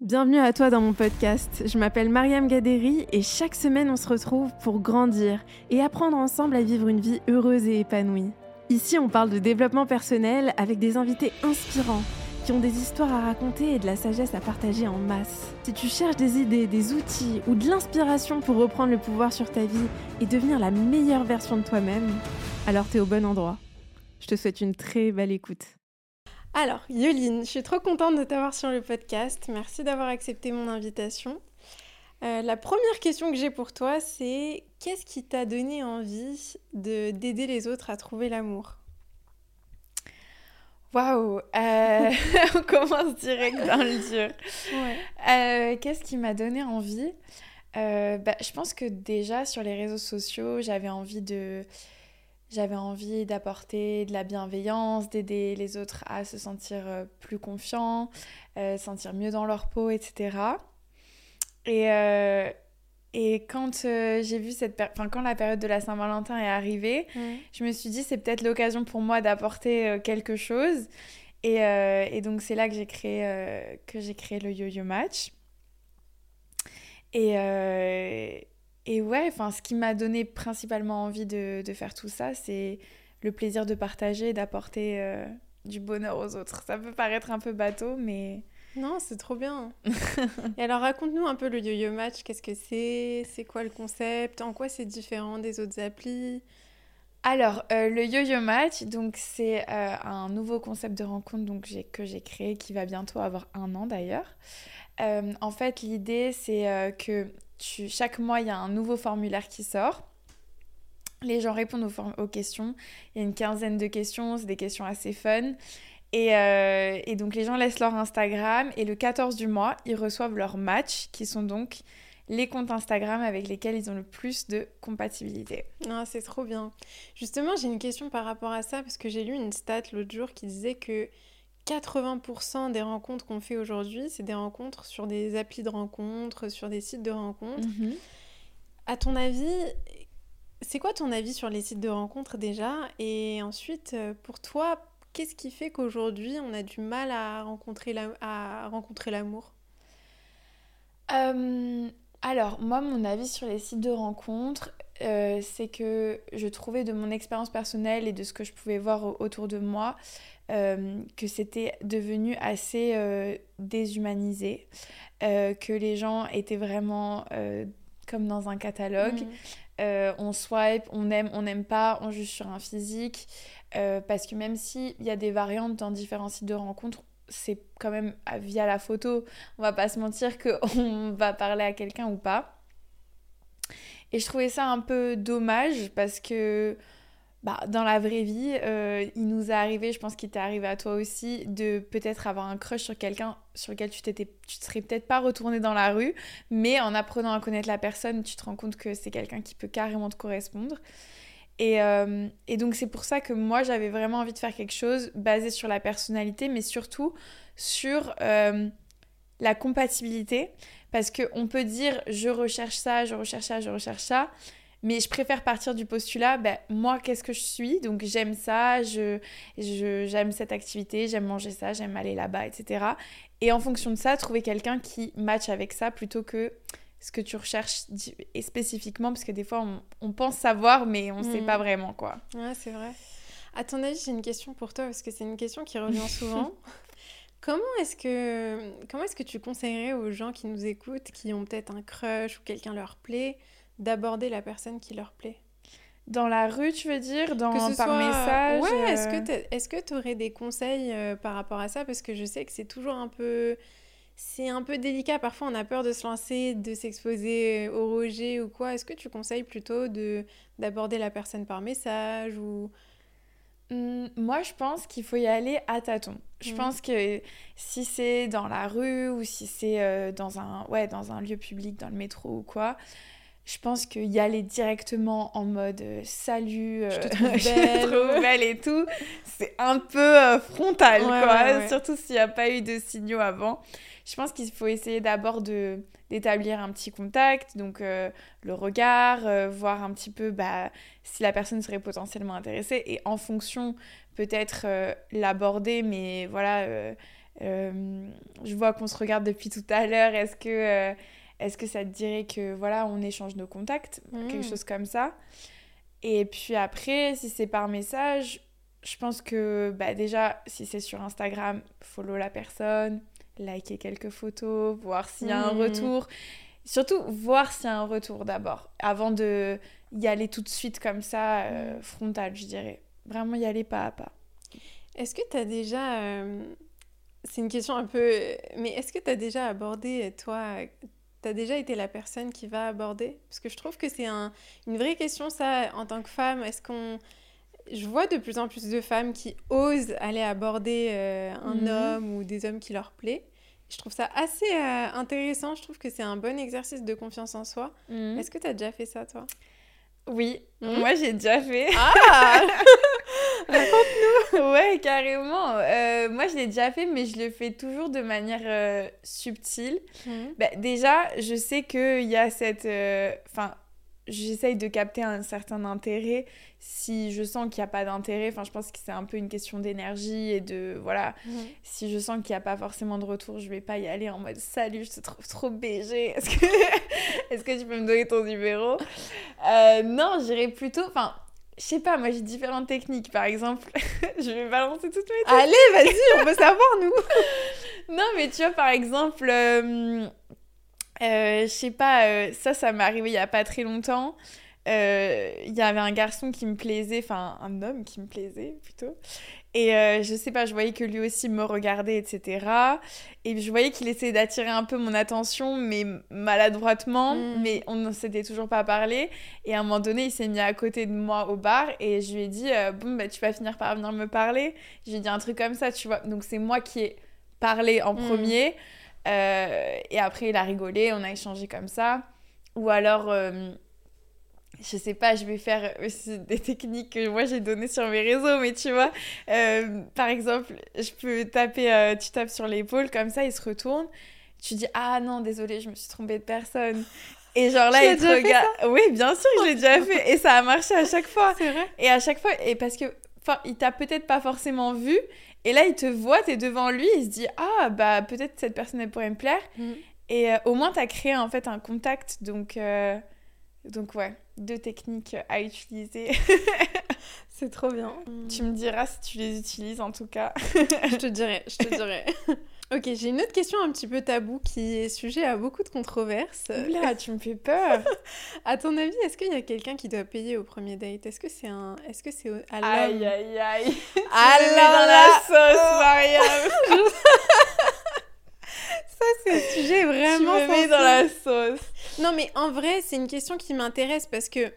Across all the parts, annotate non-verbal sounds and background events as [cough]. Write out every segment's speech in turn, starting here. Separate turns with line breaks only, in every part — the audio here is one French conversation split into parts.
Bienvenue à toi dans mon podcast. Je m'appelle Mariam Gaderi et chaque semaine on se retrouve pour grandir et apprendre ensemble à vivre une vie heureuse et épanouie. Ici on parle de développement personnel avec des invités inspirants qui ont des histoires à raconter et de la sagesse à partager en masse. Si tu cherches des idées, des outils ou de l'inspiration pour reprendre le pouvoir sur ta vie et devenir la meilleure version de toi-même, alors t'es au bon endroit. Je te souhaite une très belle écoute. Alors, Yoline, je suis trop contente de t'avoir sur le podcast. Merci d'avoir accepté mon invitation. Euh, la première question que j'ai pour toi, c'est qu'est-ce qui t'a donné envie de d'aider les autres à trouver l'amour?
Waouh euh, [laughs] On commence direct dans le dur. Euh, qu'est-ce qui m'a donné envie? Bah, Je pense que déjà sur les réseaux sociaux, j'avais envie de j'avais envie d'apporter de la bienveillance, d'aider les autres à se sentir euh, plus confiants, euh, sentir mieux dans leur peau, etc. Et, euh, et quand j'ai vu cette enfin quand la période de la Saint-Valentin est arrivée, je me suis dit c'est peut-être l'occasion pour moi d'apporter quelque chose. Et, et donc c'est là que j'ai créé que j'ai créé le yo-yo match. Et, et ouais, enfin, ce qui m'a donné principalement envie de, de faire tout ça, c'est le plaisir de partager, d'apporter euh, du bonheur aux autres. Ça peut paraître un peu bateau, mais...
Non, c'est trop bien. [laughs] et alors, raconte-nous un peu le yo-yo match. Qu'est-ce que c'est? C'est quoi le concept? En quoi c'est différent des autres applis?
Alors, euh, le yo-yo match, donc c'est euh, un nouveau concept de rencontre donc, que j'ai créé, qui va bientôt avoir un an d'ailleurs. en fait, l'idée, c'est que chaque mois, il y a un nouveau formulaire qui sort. Les gens répondent aux, questions. Il y a une quinzaine de questions, c'est des questions assez fun. Et, euh, donc les gens laissent leur Instagram et le 14 du mois, ils reçoivent leurs matchs qui sont donc les comptes Instagram avec lesquels ils ont le plus de compatibilité.
Ah, c'est trop bien. Justement, j'ai une question par rapport à ça parce que j'ai lu une stat l'autre jour qui disait que 80% des rencontres qu'on fait aujourd'hui, c'est des rencontres sur des applis de rencontres, sur des sites de rencontres. Mhm. À ton avis, c'est quoi ton avis sur les sites de rencontres déjà? Et ensuite, euh, pour toi, qu'est-ce qui fait qu'aujourd'hui, on a du mal à rencontrer l'amour?
Euh, Alors, moi, mon avis sur les sites de rencontres, euh, c'est que je trouvais de mon expérience personnelle et de ce que je pouvais voir autour de moi, euh, que c'était devenu assez euh, déshumanisé, euh, que les gens étaient vraiment comme dans un catalogue. Mm. on swipe, on aime, on n'aime pas, on juge sur un physique. parce que même s'il y a des variantes dans différents sites de rencontres, c'est quand même via la photo. On va pas se mentir qu'on [laughs] va parler à quelqu'un ou pas. Et je trouvais ça un peu dommage parce que bah, dans la vraie vie, euh, il nous est arrivé, je pense qu'il t'est arrivé à toi aussi, de peut-être avoir un crush sur quelqu'un sur lequel tu t'étais, tu te serais peut-être pas retourné dans la rue, mais en apprenant à connaître la personne, tu te rends compte que c'est quelqu'un qui peut carrément te correspondre. Et, euh, et donc c'est pour ça que moi j'avais vraiment envie de faire quelque chose basé sur la personnalité, mais surtout sur euh, la compatibilité, parce qu'on peut dire je recherche ça, je recherche ça, je recherche ça, mais je préfère partir du postulat, ben, moi, qu'est-ce que je suis? Donc, j'aime ça, je, j'aime cette activité, j'aime manger ça, j'aime aller là-bas, etc. Et en fonction de ça, trouver quelqu'un qui match avec ça plutôt que ce que tu recherches et spécifiquement, parce que des fois, on, pense savoir, mais on ne sait mm. pas vraiment, quoi.
Ouais, c'est vrai. À ton avis, j'ai une question pour toi, parce que c'est une question qui revient [laughs] souvent. Comment est-ce que comment est-ce que tu conseillerais aux gens qui nous écoutent, qui ont peut-être un crush ou quelqu'un leur plaît, d'aborder la personne qui leur plaît.
Dans la rue, tu veux dire? Dans, Par message
Ouais, est-ce que tu aurais des conseils euh, par rapport à ça? Parce que je sais que c'est toujours un peu... C'est un peu délicat, parfois on a peur de se lancer, de s'exposer au rejet ou quoi. Est-ce que tu conseilles plutôt de d'aborder la personne par message ou...
Mmh, moi, je pense qu'il faut y aller à tâtons. Je mmh. pense que si c'est dans la rue ou si c'est euh, dans, un, ouais, dans un lieu public, dans le métro ou quoi, je pense qu'il y aller directement en mode euh, salut, je te euh, trouve [laughs] belle. et tout, c'est un peu euh, frontal, quoi. Surtout s'il n'y a pas eu de signaux avant. Je pense qu'il faut essayer d'abord de d'établir un petit contact, donc le regard, voir un petit peu bah, si la personne serait potentiellement intéressée et en fonction peut-être l'aborder, mais voilà je vois qu'on se regarde depuis tout à l'heure, est-ce que, est-ce que ça te dirait que voilà, on échange nos contacts Quelque mmh. chose comme ça? Et puis après, si c'est par message, je pense que bah, déjà, si c'est sur Instagram, follow la personne, liker quelques photos, voir s'il y a un mmh. retour. Surtout, voir s'il y a un retour d'abord, avant de y aller tout de suite comme ça, euh, mmh. frontal, je dirais. Vraiment y aller pas à pas.
Est-ce que tu as déjà... Euh, c'est une question un peu... Mais est-ce que tu as déjà abordé, toi, tu as déjà été la personne qui va aborder? Parce que je trouve que c'est un, une vraie question, ça, en tant que femme. Est-ce qu'on je vois de plus en plus de femmes qui osent aller aborder euh, un mhm. homme ou des hommes qui leur plaît. Je trouve ça assez euh, intéressant. Je trouve que c'est un bon exercice de confiance en soi. Mhm. Est-ce que tu as déjà fait ça, toi?
Oui, mhm. moi j'ai déjà fait. Ah [laughs] Raconte-nous Ouais, carrément. Euh, moi je l'ai déjà fait, mais je le fais toujours de manière subtile. Bah, déjà, je sais qu'il y a cette. Enfin j'essaye de capter un certain intérêt. Si je sens qu'il n'y a pas d'intérêt, enfin, je pense que c'est un peu une question d'énergie et de. Voilà. Si je sens qu'il n'y a pas forcément de retour, je vais pas y aller en mode salut, je te trouve trop BG. [laughs] Est-ce que, Est que tu peux me donner ton numéro? Euh, Non, j'irai plutôt. Enfin, je sais pas, moi j'ai différentes techniques. Par exemple, [laughs] je vais balancer toutes mes
techniques. Allez, vas-y, on veut savoir, nous. [laughs]
non, mais tu vois, par exemple. Euh, je sais pas, euh, ça, ça m'est arrivé il y a pas très longtemps. Euh, il y avait un garçon qui me plaisait, enfin un homme qui me plaisait plutôt. Et je sais pas, je voyais que lui aussi me regardait, etc. Et je voyais qu'il essayait d'attirer un peu mon attention, mais maladroitement, mm. mais on ne s'était toujours pas parlé. Et à un moment donné, il s'est mis à côté de moi au bar et je lui ai dit Bon, bah, tu vas finir par venir me parler. Je lui ai dit un truc comme ça, tu vois. Donc c'est moi qui ai parlé en mm. premier. Euh, et après, il a rigolé, on a échangé comme ça. Ou alors, euh, je sais pas, je vais faire des techniques que moi j'ai données sur mes réseaux, mais tu vois, euh, par exemple, je peux taper, tu tapes sur l'épaule, comme ça, il se retourne. Tu dis, ah non, désolé, je me suis trompée de personne. Et genre là, il te regarde. Oui, bien sûr, je l'ai déjà fait. Et ça a marché à chaque fois.
C'est vrai.
Et à chaque fois, et parce que, enfin, il t'a peut-être pas forcément vu, et là, il te voit, tu es devant lui, il se dit Ah, bah peut-être cette personne, elle pourrait me plaire. Mm. Et euh, au moins, tu as créé en fait un contact. Donc, euh, donc ouais, deux techniques à utiliser. [laughs] [laughs]
C'est trop bien.
Tu me diras si tu les utilises en tout cas. [laughs]
je te dirai, je te dirai. [laughs] Ok, j'ai une autre question un petit peu tabou qui est sujet à beaucoup de controverses.
Oula, tu me fais peur.
à ton avis, est-ce qu'il y a quelqu'un qui doit payer au premier date? Est-ce que c'est un, est-ce que c'est à
l'homme? Aïe aïe aïe. Alors dans la sauce, Mariam.
Ça, c'est un sujet vraiment.
Tu me mets dans la sauce.
Non, mais en vrai, c'est une question qui m'intéresse parce que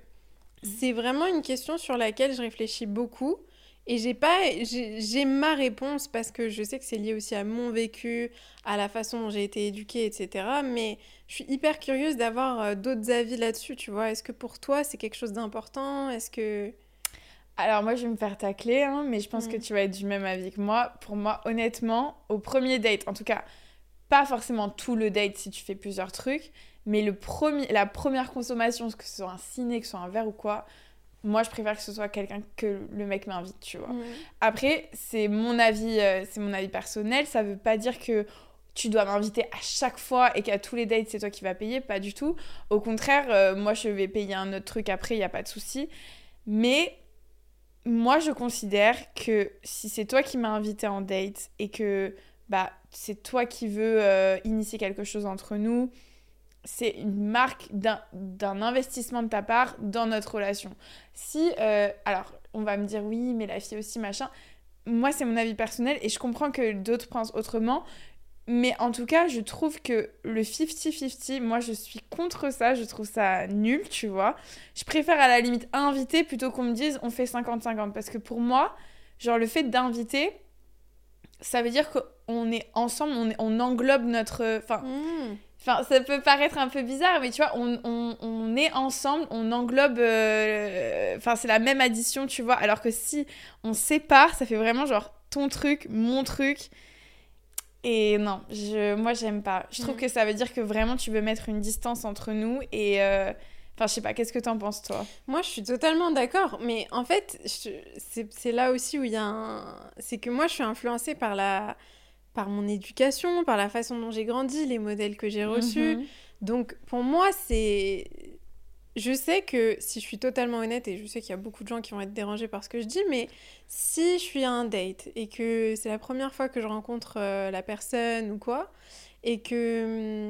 c'est vraiment une question sur laquelle je réfléchis beaucoup. Et j'ai pas, j'ai ma réponse parce que je sais que c'est lié aussi à mon vécu, à la façon dont j'ai été éduquée, etc. Mais je suis hyper curieuse d'avoir euh, d'autres avis là-dessus, tu vois. Est-ce que pour toi, c'est quelque chose d'important? Est-ce que...
Alors moi, je vais me faire tacler, hein, mais je pense que mm. tu vas être du même avis que moi. Pour moi, honnêtement, au premier date, en tout cas, pas forcément tout le date si tu fais plusieurs trucs, mais le premier, la première consommation, que ce soit un ciné, que ce soit un verre ou quoi, moi je préfère que ce soit quelqu'un que le mec m'invite tu vois. Après c'est mon avis euh, c'est mon avis personnel. Ça veut pas dire que tu dois m'inviter à chaque fois et qu'à tous les dates c'est toi qui vas payer. Pas du tout. Au contraire euh, moi je vais payer un autre truc après il y a pas de souci. Mais moi je considère que si c'est toi qui m'as invité en date et que bah c'est toi qui veux euh, initier quelque chose entre nous c'est une marque d'un investissement de ta part dans notre relation. Si, euh, alors, on va me dire oui, mais la fille aussi, machin. Moi, c'est mon avis personnel et je comprends que d'autres pensent autrement. Mais en tout cas, je trouve que le 50-50, moi, je suis contre ça. Je trouve ça nul, tu vois. Je préfère à la limite inviter plutôt qu'on me dise on fait 50-50. Parce que pour moi, genre, le fait d'inviter, ça veut dire qu'on est ensemble, on, englobe notre. Enfin. Mmh. Enfin, ça peut paraître un peu bizarre, mais tu vois, on, on, on est ensemble, on englobe. Euh, enfin, c'est la même addition, tu vois. Alors que si on sépare, ça fait vraiment genre ton truc, mon truc. Et non, je, moi, j'aime pas. Je trouve mm. que ça veut dire que vraiment tu veux mettre une distance entre nous et. Euh, enfin, je sais pas, qu'est-ce que t'en penses, toi?
Moi, je suis totalement d'accord. Mais en fait, c'est là aussi où il y a un. C'est que moi, je suis influencée par la par mon éducation, par la façon dont j'ai grandi, les modèles que j'ai reçus.
Mhm.
Donc pour moi, c'est... Je sais que si je suis totalement honnête, et je sais qu'il y a beaucoup de gens qui vont être dérangés par ce que je dis, mais si je suis à un date et que c'est la première fois que je rencontre euh, la personne ou quoi, et que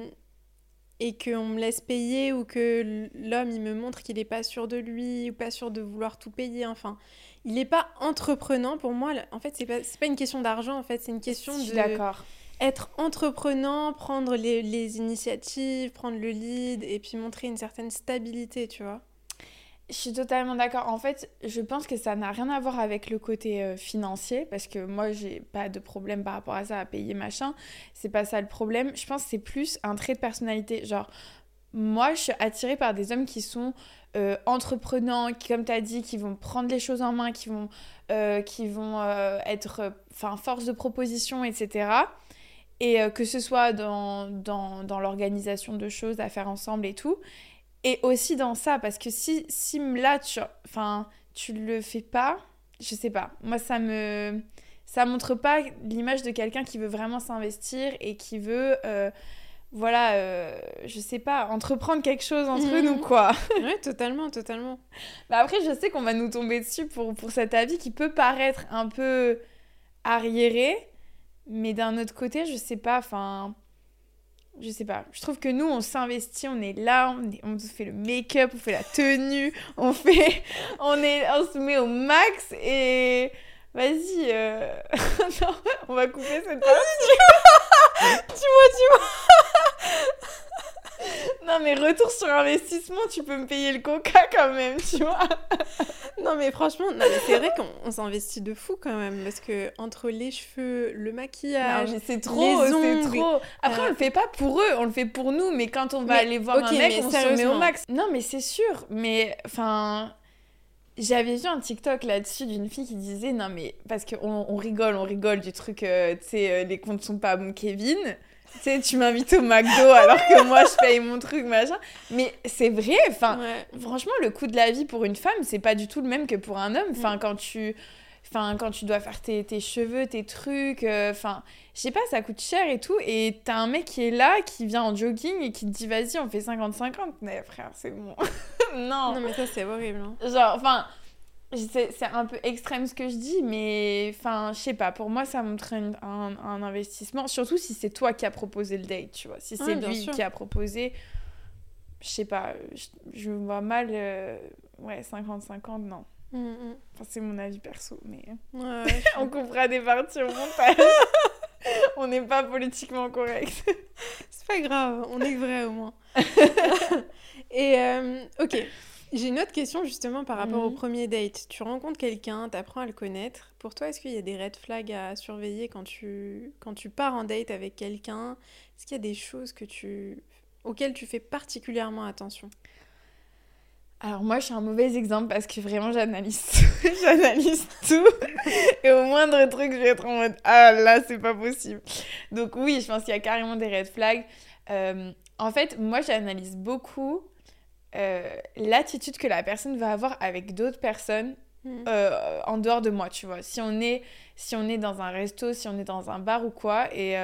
et qu'on me laisse payer ou que l'homme il me montre qu'il n'est pas sûr de lui ou pas sûr de vouloir tout payer, enfin, il n'est pas entreprenant pour moi. En fait, c'est pas, pas une question d'argent, en fait, c'est une question de
d'accord.
être entreprenant, prendre les, les initiatives, prendre le lead et puis montrer une certaine stabilité, tu vois.
Je suis totalement d'accord. En fait, je pense que ça n'a rien à voir avec le côté euh, financier, parce que moi, j'ai pas de problème par rapport à ça, à payer machin. C'est pas ça le problème. Je pense que c'est plus un trait de personnalité. Genre, moi, je suis attirée par des hommes qui sont euh, entreprenants, qui, comme tu as dit, qui vont prendre les choses en main, qui vont, euh, qui vont euh, être enfin force de proposition, etc. Et euh, que ce soit dans, dans, dans l'organisation de choses à faire ensemble et tout. Et aussi dans ça, parce que si, si là, tu, tu le fais pas, je sais pas. Moi, ça me. Ça montre pas l'image de quelqu'un qui veut vraiment s'investir et qui veut. Voilà, euh, je sais pas, entreprendre quelque chose entre
Mhm.
nous, quoi. [laughs]
Ouais, totalement, totalement.
Bah après, je sais qu'on va nous tomber dessus pour, pour cet avis qui peut paraître un peu arriéré, mais d'un autre côté, je sais pas, enfin. Je sais pas. Je trouve que nous, on s'investit, on est là, on, est- on fait le make-up, on fait la tenue, on [laughs] fait. On, est, on se met au max et. Vas-y, euh, [laughs] non, on va couper cette partie.
Dis-moi, dis-moi. [laughs]
Non, mais retour sur investissement, tu peux me payer le coca quand même, tu vois. [laughs]
Non, mais franchement, non, mais c'est vrai qu'on on s'investit de fou quand même, parce que entre les cheveux, le maquillage,
c'est trop, c'est trop. Après,
Euh,
on le fait pas pour eux, on le fait pour nous, mais quand on va
Mais,
aller voir
ok,
un mec, on se met au max. Non, mais c'est sûr, mais enfin. J'avais vu un TikTok là-dessus d'une fille qui disait non mais parce qu'on on rigole, on rigole du truc, euh, tu sais, euh, les comptes sont pas bons, Kevin. Tu sais, tu m'invites au McDo [laughs] alors que moi je paye mon truc, machin. Mais c'est vrai, enfin,
ouais.
Franchement, le coût de la vie pour une femme, c'est pas du tout le même que pour un homme.
Mm.
Enfin, quand tu, enfin, quand tu dois faire tes, tes cheveux, tes trucs, euh, enfin, je sais pas, ça coûte cher et tout. Et t'as un mec qui est là, qui vient en jogging et qui te dit, vas-y, on fait 50-50. Mais frère, c'est bon. [laughs] non.
Non, mais ça, c'est horrible. hein.
Genre, enfin, c'est un peu extrême ce que je dis, mais enfin, je sais pas, pour moi, ça montre un, un- un investissement, surtout si c'est toi qui as proposé le date, tu vois. Si c'est lui
sûr.
qui a proposé, je sais pas, je, je vois mal, euh, ouais, 50-50, non.
Mm, mm.
Enfin, c'est mon avis perso, mais
Ouais, [laughs] ouais,
on coupera des parties au [laughs] montage. on n'est pas politiquement correct. [laughs]
c'est pas grave, on est vrai au moins. Et euh, ok, j'ai une autre question justement par rapport au
Mhm.
premier date. Tu rencontres quelqu'un, t'apprends à le connaître. Pour toi, est-ce qu'il y a des red flags à surveiller quand tu, quand tu pars en date avec quelqu'un? Est-ce qu'il y a des choses que tu, auxquelles tu fais particulièrement attention?
Alors moi, je suis un mauvais exemple parce que vraiment, j'analyse [laughs] tout. j'analyse tout. Et au moindre truc, je vais être en mode Ah là, c'est pas possible. Donc oui, je pense qu'il y a carrément des red flags. Euh, en fait, moi, j'analyse beaucoup euh, l'attitude que la personne va avoir avec d'autres personnes
Mhm.
euh, en dehors de moi, tu vois. Si on est, si on est dans un resto, si on est dans un bar ou quoi, et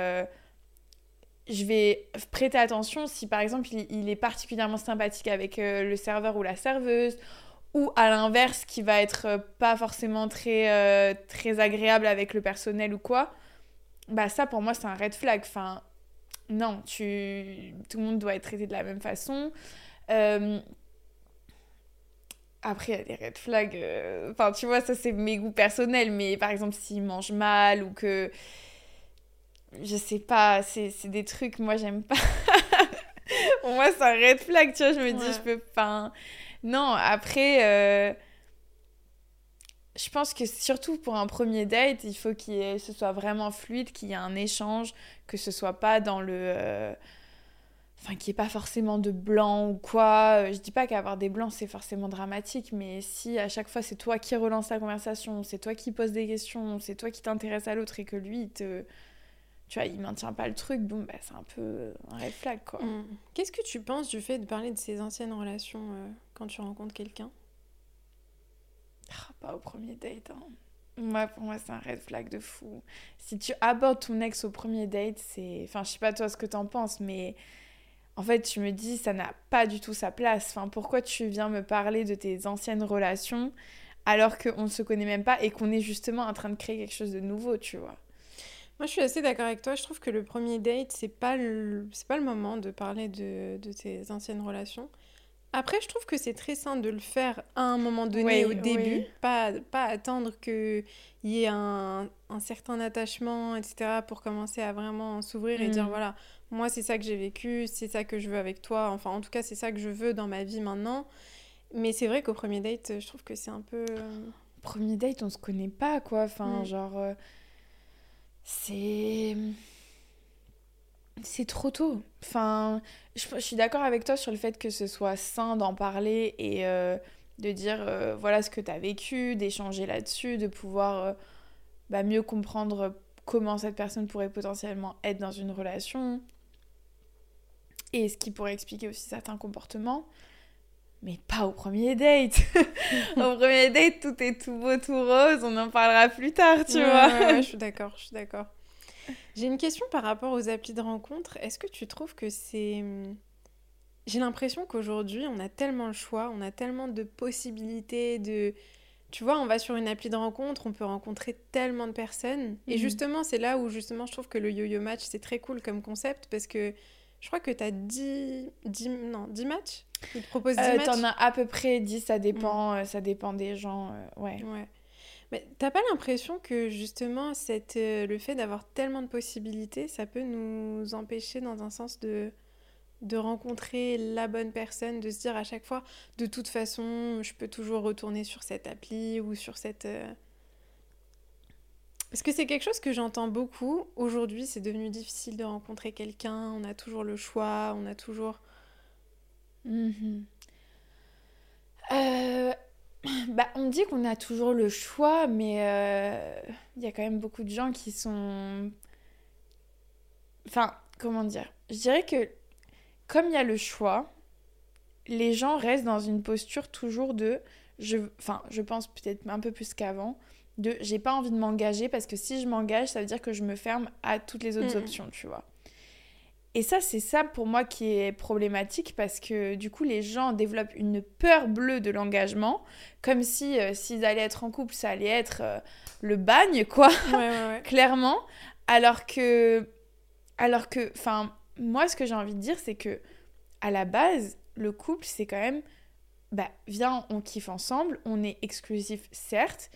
je vais prêter attention si par exemple il, est particulièrement sympathique avec euh, le serveur ou la serveuse, ou à l'inverse qui va être euh, pas forcément très, euh, très agréable avec le personnel ou quoi, bah ça pour moi c'est un red flag. Enfin, non, tu... tout le monde doit être traité de la même façon. Après, il y a des red flags. Enfin, tu vois, ça, c'est mes goûts personnels. Mais par exemple, s'il mange mal ou que. Je sais pas, c'est des trucs, moi, j'aime pas. [laughs] Pour moi, c'est un red flag, tu vois. Je me dis,
Ouais.
je peux pas. Non, après. euh, Je pense que surtout pour un premier date, il faut qu'il ait- ce soit vraiment fluide, qu'il y ait un échange, que ce soit pas dans le. euh, Enfin, qu'il n'y ait pas forcément de blanc ou quoi. Euh, Je dis pas qu'avoir des blancs, c'est forcément dramatique, mais si à chaque fois c'est toi qui relance la conversation, c'est toi qui poses des questions, c'est toi qui t'intéresse à l'autre et que lui, il te... tu vois, il maintient pas le truc, bon, bah, c'est un peu un red flag, quoi.
Mm. Qu'est-ce que tu penses du fait de parler de ses anciennes relations euh, quand tu rencontres quelqu'un?
Ah, pas au premier date, hein. Moi, pour moi, c'est un red flag de fou. Si tu abordes ton ex au premier date, c'est. Enfin, je sais pas toi ce que t'en penses, mais en fait, je me dis, ça n'a pas du tout sa place. Enfin, pourquoi tu viens me parler de tes anciennes relations alors qu'on ne se connaît même pas et qu'on est justement en train de créer quelque chose de nouveau, tu vois?
Moi, je suis assez d'accord avec toi. Je trouve que le premier date, c'est pas le, c'est pas le moment de parler de, de tes anciennes relations. Après, je trouve que c'est très sain de le faire à un moment donné, au début. Pas, pas attendre qu'il y ait un, un, certain attachement, etc., pour commencer à vraiment s'ouvrir et dire mm. voilà, moi, c'est ça que j'ai vécu, c'est ça que je veux avec toi. Enfin, en tout cas, c'est ça que je veux dans ma vie maintenant. Mais c'est vrai qu'au premier date, je trouve que c'est un peu. Euh,
premier date, on se connaît pas, quoi. Enfin, mm. genre. Euh, c'est c'est trop tôt. Enfin, je, suis d'accord avec toi sur le fait que ce soit sain d'en parler et euh, de dire euh, voilà ce que tu as vécu, d'échanger là-dessus, de pouvoir euh, bah, mieux comprendre comment cette personne pourrait potentiellement être dans une relation et ce qui pourrait expliquer aussi certains comportements. Mais pas au premier date. [laughs] au premier date, tout est tout beau, tout rose. On en parlera plus tard, tu vois.
je suis [laughs] d'accord, je suis d'accord. J'ai une question par rapport aux applis de rencontre. Est-ce que tu trouves que c'est... J'ai l'impression qu'aujourd'hui, on a tellement le choix, on a tellement de possibilités, de... Tu vois, on va sur une appli de rencontre, on peut rencontrer tellement de personnes. Et mhm. justement, c'est là où justement je trouve que le yo-yo match, c'est très cool comme concept parce que je crois que tu as 10, 10, non, 10 matchs
Ils te proposent 10 euh, matchs T'en as à peu près 10, ça dépend, mm. euh, ça dépend des gens. Euh, ouais.
ouais. Mais t'as pas l'impression que justement cette, le fait d'avoir tellement de possibilités, ça peut nous empêcher dans un sens de, de rencontrer la bonne personne, de se dire à chaque fois, de toute façon, je peux toujours retourner sur cette appli ou sur cette... Parce que c'est quelque chose que j'entends beaucoup. Aujourd'hui, c'est devenu difficile de rencontrer quelqu'un, on a toujours le choix, on a toujours...
Mm euh, bah, on dit qu'on a toujours le choix, mais euh, il y a quand même beaucoup de gens qui sont... Enfin, comment dire? Je dirais que comme il y a le choix, les gens restent dans une posture toujours de... Je... Enfin, je pense peut-être un peu plus qu'avant, de j'ai pas envie de m'engager parce que si je m'engage, ça veut dire que je me ferme à toutes les autres options, tu vois? Et ça, c'est ça pour moi qui est problématique parce que du coup, les gens développent une peur bleue de l'engagement, comme si euh, s'ils allaient être en couple, ça allait être euh, le bagne, quoi, [laughs] clairement. Alors que, alors que, enfin, moi, ce que j'ai envie de dire, c'est que à la base, le couple, c'est quand même, bah, viens, on kiffe ensemble, on est exclusif, certes,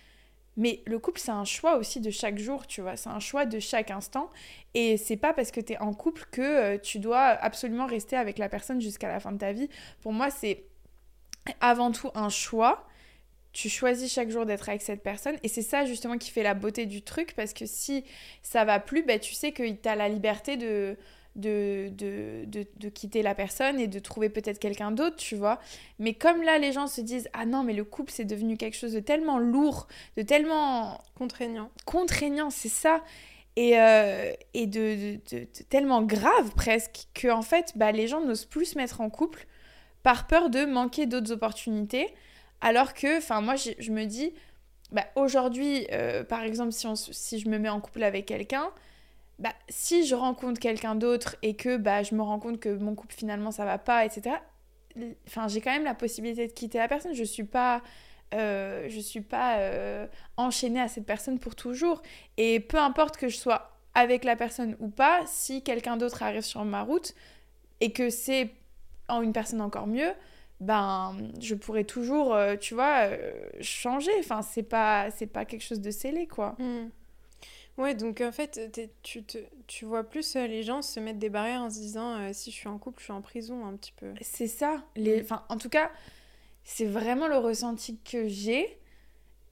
mais le couple, c'est un choix aussi de chaque jour, tu vois. C'est un choix de chaque instant. Et c'est pas parce que tu es en couple que euh, tu dois absolument rester avec la personne jusqu'à la fin de ta vie. Pour moi, c'est avant tout un choix. Tu choisis chaque jour d'être avec cette personne. Et c'est ça justement qui fait la beauté du truc. Parce que si ça va plus, bah, tu sais que tu as la liberté de, de, de, de, de, quitter la personne et de trouver peut-être quelqu'un d'autre, tu vois. Mais comme là, les gens se disent Ah non, mais le couple, c'est devenu quelque chose de tellement lourd, de tellement.
Contraignant.
Contraignant, c'est ça. Et, euh, et de, de, tellement grave presque que en fait, bah, les gens n'osent plus se mettre en couple par peur de manquer d'autres opportunités. Alors que, enfin, moi, je me dis, bah, aujourd'hui, euh, par exemple, si, on, si je me mets en couple avec quelqu'un, bah, si je rencontre quelqu'un d'autre et que bah, je me rends compte que mon couple finalement ça va pas, etc., enfin, j'ai quand même la possibilité de quitter la personne. Je suis pas, euh, je suis pas euh, enchaînée à cette personne pour toujours. Et peu importe que je sois avec la personne ou pas, si quelqu'un d'autre arrive sur ma route et que c'est en une personne encore mieux, ben je pourrais toujours, euh, tu vois, changer. Enfin, c'est pas, c'est pas quelque chose de scellé, quoi.
Mmh. Ouais, donc en fait, tu, te, tu vois plus euh, les gens se mettre des barrières en se disant euh, si je suis en couple, je suis en prison un petit peu.
C'est ça. Les... Mm. Enfin, en tout cas, c'est vraiment le ressenti que j'ai.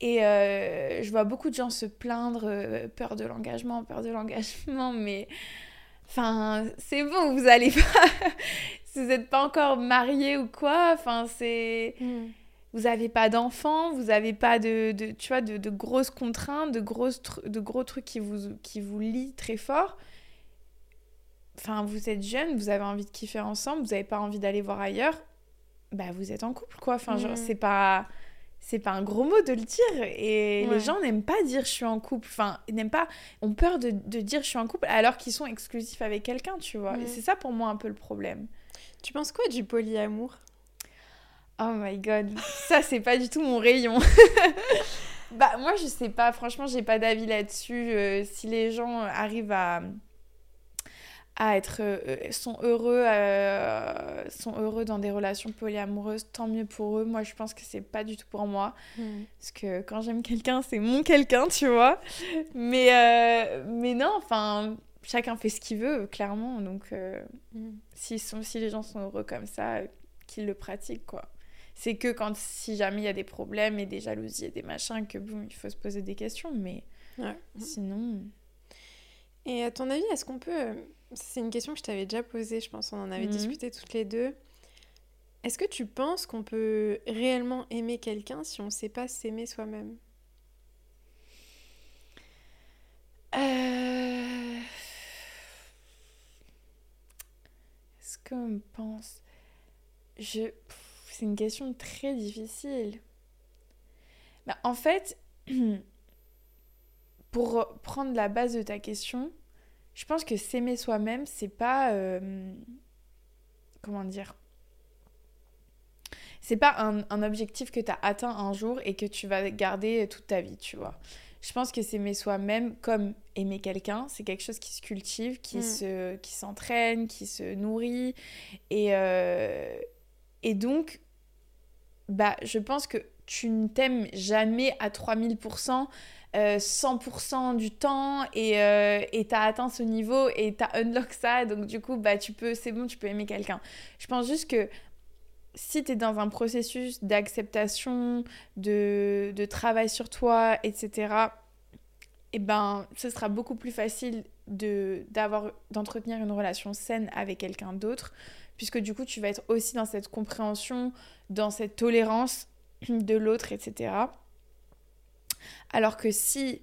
Et euh, je vois beaucoup de gens se plaindre, peur de l'engagement, peur de l'engagement, [laughs] mais enfin, c'est bon, vous allez pas. [laughs] si vous n'êtes pas encore marié ou quoi, enfin, c'est. Mm vous n'avez pas d'enfants, vous n'avez pas de, de, tu vois, de, de, grosses contraintes, de, grosses de gros trucs qui vous, qui vous lient très fort. Enfin, vous êtes jeune, vous avez envie de kiffer ensemble, vous n'avez pas envie d'aller voir ailleurs, bah vous êtes en couple, quoi. Enfin, mm. c'est pas... c'est pas un gros mot de le dire et
Ouais.
les gens n'aiment pas dire je suis en couple enfin ils n'aiment pas ont peur de, de dire je suis en couple alors qu'ils sont exclusifs avec quelqu'un tu vois
Mm.
et c'est ça pour moi un peu le problème
Tu penses quoi du polyamour?
Oh my god ça c'est pas du tout mon rayon [laughs] bah moi je sais pas franchement j'ai pas d'avis là-dessus Euh, si les gens arrivent à à être euh, sont heureux euh, sont heureux dans des relations polyamoureuses tant mieux pour eux moi je pense que c'est pas du tout pour moi Parce que quand j'aime quelqu'un, c'est mon quelqu'un, tu vois. Mais, euh, mais non, enfin, chacun fait ce qu'il veut, clairement. Donc, euh,
Mm.
s'ils sont, si les gens sont heureux comme ça, euh, qu'ils le pratiquent, quoi. C'est que quand, si jamais il y a des problèmes et des jalousies et des machins, que bon, il faut se poser des questions. Mais
Ouais.
sinon.
Et à ton avis, est-ce qu'on peut... euh, C'est une question que je t'avais déjà posée, je pense, on en avait
Mhm.
discuté toutes les deux. Est-ce que tu penses qu'on peut réellement aimer quelqu'un si on ne sait pas s'aimer soi-même?
Euh... Est-ce qu'on pense? Je... C'est une question très difficile. Bah, en fait, [clears throat] pour prendre la base de ta question, je pense que s'aimer soi-même, c'est pas... euh, Comment dire c'est pas un, un objectif que tu as atteint un jour et que tu vas garder toute ta vie, tu vois. Je pense que s'aimer soi-même comme aimer quelqu'un, c'est quelque chose qui se cultive, qui
Mm.
se qui s'entraîne, qui se nourrit. Et, euh, et donc, bah, je pense que tu ne t'aimes jamais à 3000%, euh, 100% du temps et euh, et t'as atteint ce niveau et t'as unlock ça. Donc, du coup, bah, tu peux, c'est bon, tu peux aimer quelqu'un. Je pense juste que si tu es dans un processus d'acceptation, de, de travail sur toi, etc., eh ben, ce sera beaucoup plus facile de, d'entretenir une relation saine avec quelqu'un d'autre, puisque du coup, tu vas être aussi dans cette compréhension, dans cette tolérance de l'autre, etc. Alors que si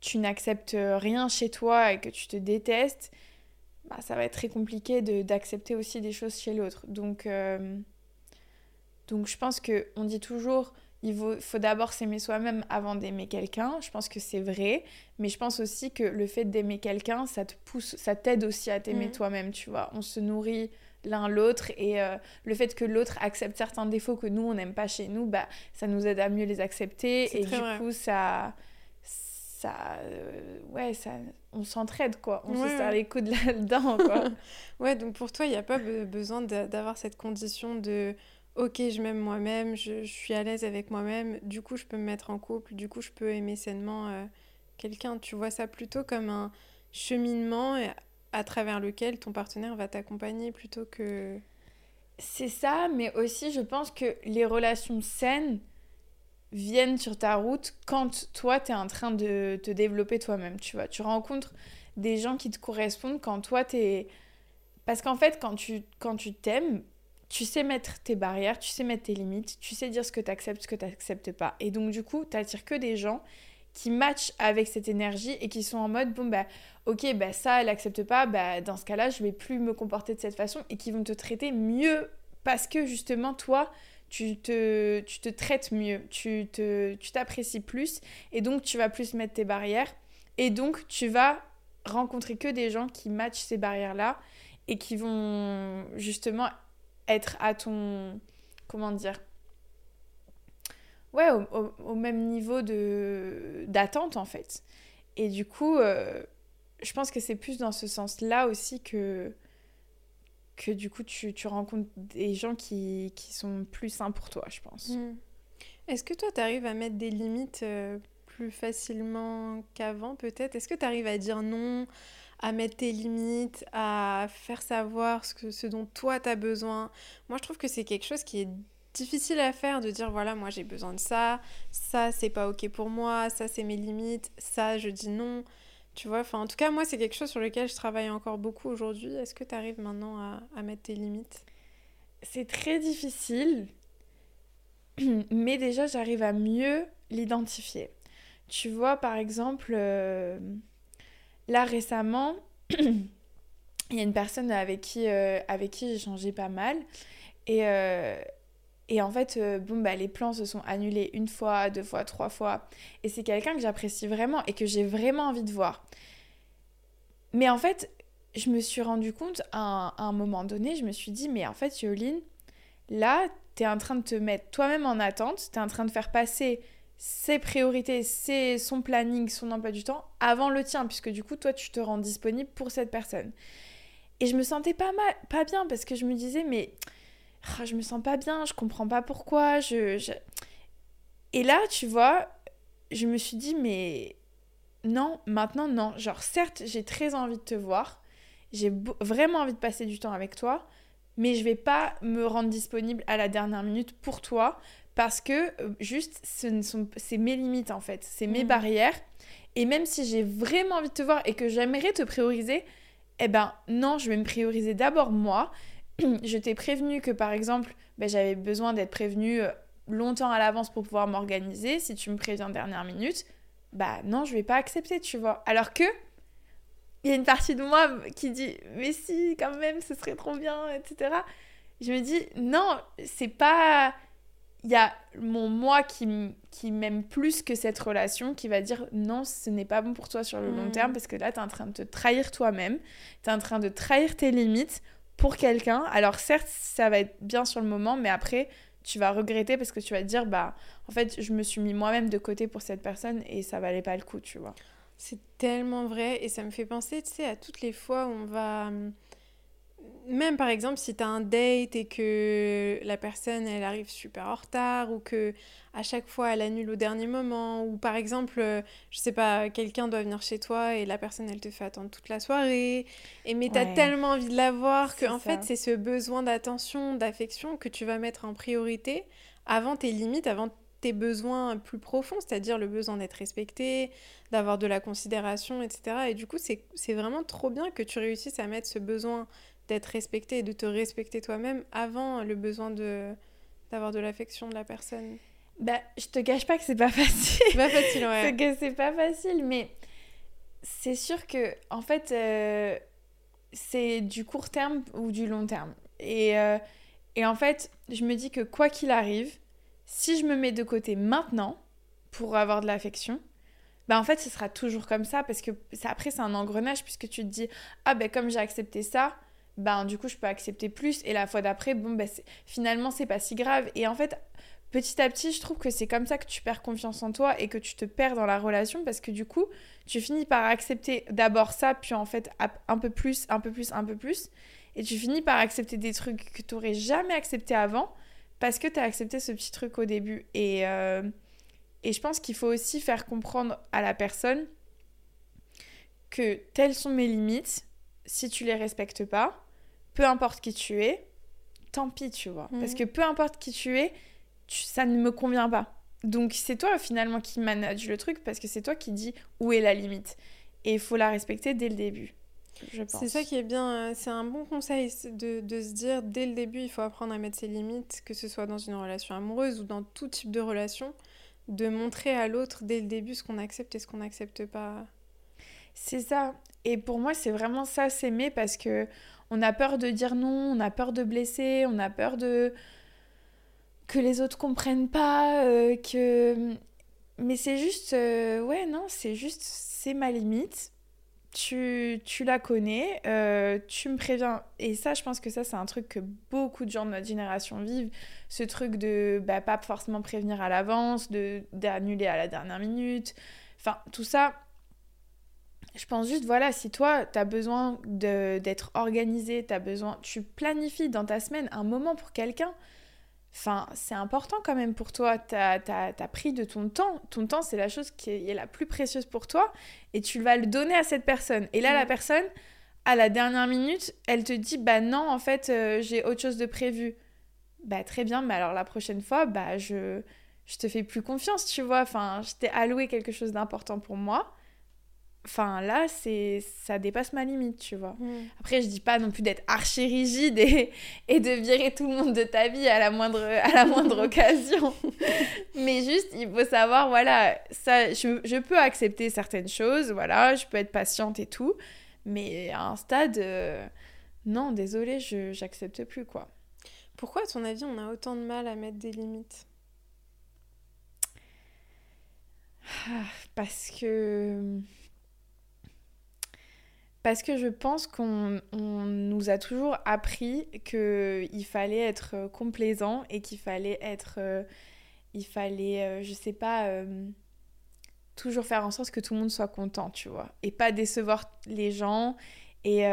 tu n'acceptes rien chez toi et que tu te détestes, bah, ça va être très compliqué de, d'accepter aussi des choses chez l'autre. Donc, euh, donc je pense que on dit toujours il faut, faut d'abord s'aimer soi-même avant d'aimer quelqu'un. Je pense que c'est vrai, mais je pense aussi que le fait d'aimer quelqu'un, ça te pousse, ça t'aide aussi à t'aimer
Mhm.
toi-même, tu vois. On se nourrit l'un l'autre et euh, le fait que l'autre accepte certains défauts que nous on n'aime pas chez nous, bah ça nous aide à mieux les accepter et du
vrai.
coup ça ça euh, ouais ça on s'entraide quoi, on
Ouais,
se serre
ouais.
les coudes [laughs] là-dedans quoi. [laughs]
Ouais, donc pour toi, il n'y a pas be- besoin d'avoir cette condition de ok, je m'aime moi-même, je, je suis à l'aise avec moi-même, du coup je peux me mettre en couple, du coup je peux aimer sainement euh, quelqu'un. Tu vois ça plutôt comme un cheminement à travers lequel ton partenaire va t'accompagner plutôt que...
C'est ça, mais aussi je pense que les relations saines viennent sur ta route quand toi tu es en train de te développer toi-même, tu vois. Tu rencontres des gens qui te correspondent quand toi tu es parce qu'en fait quand tu quand tu t'aimes, tu sais mettre tes barrières, tu sais mettre tes limites, tu sais dire ce que tu acceptes, ce que tu n'acceptes pas. Et donc du coup, tu attires que des gens qui matchent avec cette énergie et qui sont en mode bon bah ok bah ça elle accepte pas bah dans ce cas-là je vais plus me comporter de cette façon et qui vont te traiter mieux parce que justement toi tu te, tu te traites mieux tu te tu t'apprécies plus et donc tu vas plus mettre tes barrières et donc tu vas rencontrer que des gens qui matchent ces barrières là et qui vont justement être à ton comment dire ouais, au, même niveau d'attente en fait. Et du coup, euh, je pense que c'est plus dans ce sens-là aussi que que du coup tu, tu rencontres des gens qui, qui sont plus sains pour toi, je pense.
Hmm. Est-ce que toi, tu arrives à mettre des limites euh, plus facilement qu'avant, peut-être? Est-ce que tu arrives à dire non, à mettre tes limites, à faire savoir ce, que, ce dont toi, tu as besoin? Moi, je trouve que c'est quelque chose qui est difficile à faire, de dire, voilà, moi, j'ai besoin de ça, ça, c'est pas OK pour moi, ça, c'est mes limites, ça, je dis non. Tu vois, enfin, en tout cas, moi, c'est quelque chose sur lequel je travaille encore beaucoup aujourd'hui. Est-ce que tu arrives maintenant à, mettre tes limites?
C'est très difficile, [clears throat] mais déjà j'arrive à mieux l'identifier. Tu vois, par exemple, euh, là récemment, [clears throat] il y a une personne avec qui, euh, avec qui j'ai changé pas mal. Et, euh, Et en fait, euh, bah, les plans se sont annulés une fois, deux fois, trois fois. Et c'est quelqu'un que j'apprécie vraiment et que j'ai vraiment envie de voir. Mais en fait, je me suis rendu compte à un, moment donné, je me suis dit, mais en fait, Yoline, là, tu es en train de te mettre toi-même en attente, tu es en train de faire passer ses priorités, ses, son planning, son emploi du temps avant le tien, puisque du coup, toi, tu te rends disponible pour cette personne. Et je me sentais pas mal, pas bien, parce que je me disais, mais oh, je me sens pas bien, je comprends pas pourquoi, je... Et là, tu vois, je me suis dit, mais non, maintenant, non. Genre, certes, j'ai très envie de te voir, j'ai vraiment envie de passer du temps avec toi, mais je vais pas me rendre disponible à la dernière minute pour toi parce que euh, juste c'est mes limites en fait, c'est mes mmh. barrières et même si j'ai vraiment envie de te voir et que j'aimerais te prioriser, eh ben non, je vais me prioriser d'abord moi. [clears throat] je t'ai prévenu que par exemple, ben, j'avais besoin d'être prévenue euh, longtemps à l'avance pour pouvoir m'organiser. Si tu me préviens dernière minute, bah non, je vais pas accepter, tu vois. Alors que il y a une partie de moi qui dit mais si quand même ce serait trop bien etc je me dis non c'est pas il y a mon moi qui, qui m'aime plus que cette relation qui va dire non ce n'est pas bon pour toi sur le long mm. terme parce que là tu es en train de te trahir toi-même tu es en train de trahir tes limites pour quelqu'un. Alors certes ça va être bien sur le moment mais après tu vas regretter parce que tu vas te dire bah en fait je me suis mis moi-même de côté pour cette personne et ça valait pas le coup tu vois.
C'est tellement vrai et ça me fait penser, tu sais, à toutes les fois où on va... Même par exemple, si tu as un date et que la personne, elle arrive super en retard ou que à chaque fois, elle annule au dernier moment ou par exemple, euh, je sais pas, quelqu'un doit venir chez toi et la personne, elle te fait attendre toute la soirée. Et mais tu as tellement envie de la voir que en fait, c'est ce besoin d'attention, d'affection que tu vas mettre en priorité avant tes limites, avant tes besoins plus profonds, c'est-à-dire le besoin d'être respecté, d'avoir de la considération, etc. Et du coup, c'est vraiment trop bien que tu réussisses à mettre ce besoin d'être respecté et de te respecter toi-même avant le besoin de d'avoir de l'affection de la personne.
Bah, je te cache pas que c'est pas [laughs] facile.
C'est pas facile, ouais.
c'est que c'est pas facile, mais c'est sûr que, en fait, euh, c'est du court terme ou du long terme. Et, euh, et en fait, je me dis que quoi qu'il arrive, si je me mets de côté maintenant pour avoir de l'affection, bah en fait ce sera toujours comme ça parce que après c'est un engrenage puisque tu te dis ah ben comme j'ai accepté ça, ben du coup je peux accepter plus et la fois d'après bon ben finalement c'est pas si grave et en fait petit à petit je trouve que c'est comme ça que tu perds confiance en toi et que tu te perds dans la relation parce que du coup tu finis par accepter d'abord ça puis en fait un peu plus, un peu plus, un peu plus et tu finis par accepter des trucs que tu n'aurais jamais accepté avant parce que tu as accepté ce petit truc au début. Et, euh, et je pense qu'il faut aussi faire comprendre à la personne que telles sont mes limites. Si tu les respectes pas, peu importe qui tu es, tant pis, tu vois. Mhm. Parce que peu importe qui tu es, ça ne me convient pas. Donc c'est toi finalement qui manage le truc parce que c'est toi qui dis où est la limite. Et il faut la respecter dès le début.
C'est ça qui est bien, euh, c'est un bon conseil de, de, se dire dès le début, il faut apprendre à mettre ses limites, que ce soit dans une relation amoureuse ou dans tout type de relation, de montrer à l'autre dès le début ce qu'on accepte et ce qu'on n'accepte pas.
C'est ça. Et pour moi, c'est vraiment ça, s'aimer, parce que on a peur de dire non, on a peur de blesser, on a peur de que les autres comprennent pas, euh, que. Mais c'est juste, euh, ouais, non, c'est juste, c'est ma limite tu, tu la connais, euh, tu me préviens. Et ça, je pense que ça, c'est un truc que beaucoup de gens de notre génération vivent. Ce truc de bah, pas forcément prévenir à l'avance, d'annuler à la dernière minute. Enfin, tout ça, je pense juste, voilà, si toi, tu as besoin d'être organisé, as besoin, tu planifies dans ta semaine un moment pour quelqu'un, Enfin, c'est important quand même pour toi. Tu as, pris de ton temps. Ton temps, c'est la chose qui est, la plus précieuse pour toi. Et tu vas le donner à cette personne. Et là, la mm. personne, à la dernière minute, elle te dit Bah non, en fait, euh, j'ai autre chose de prévu. Bah très bien, mais alors la prochaine fois, bah je, je te fais plus confiance, tu vois. Enfin, je t'ai alloué quelque chose d'important pour moi. Enfin, là, c'est ça dépasse ma limite, tu vois. Mm. Après, je dis pas non plus d'être archi rigide et, et, de virer tout le monde de ta vie à la moindre, à la moindre [laughs] occasion. Mais juste, il faut savoir, voilà, ça, je, je, peux accepter certaines choses, voilà, je peux être patiente et tout. Mais à un stade, euh, non, désolé, je j'accepte plus, quoi.
Pourquoi, à ton avis, on a autant de mal à mettre des limites?
Ah, Parce que parce que je pense qu'on nous a toujours appris qu'il fallait être euh, complaisant et qu'il fallait être. Euh, il fallait, euh, je sais pas, toujours faire en sorte que tout le monde soit content, tu vois. Et pas décevoir les gens. Et,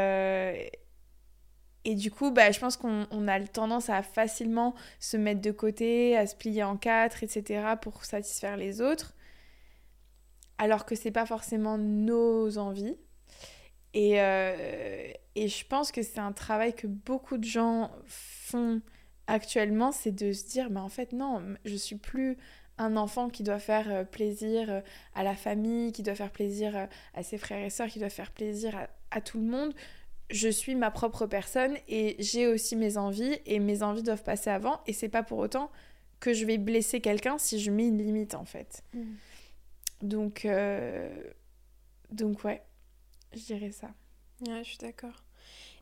et du coup, bah, je pense qu'on a tendance à facilement se mettre de côté, à se plier en quatre, etc. pour satisfaire les autres. Alors que c'est pas forcément nos envies. Et, euh, et je pense que c'est un travail que beaucoup de gens font actuellement, c'est de se dire, mais en fait, non, je suis plus un enfant qui doit faire euh, plaisir euh, à la famille, qui doit faire plaisir à ses frères et sœurs, qui doit faire plaisir à, à tout le monde. Je suis ma propre personne et j'ai aussi mes envies et mes envies doivent passer avant et c'est pas pour autant que je vais blesser quelqu'un si je mets une limite en fait. Mmh. Donc, donc ouais. Je dirais ça.
Ouais, je suis d'accord.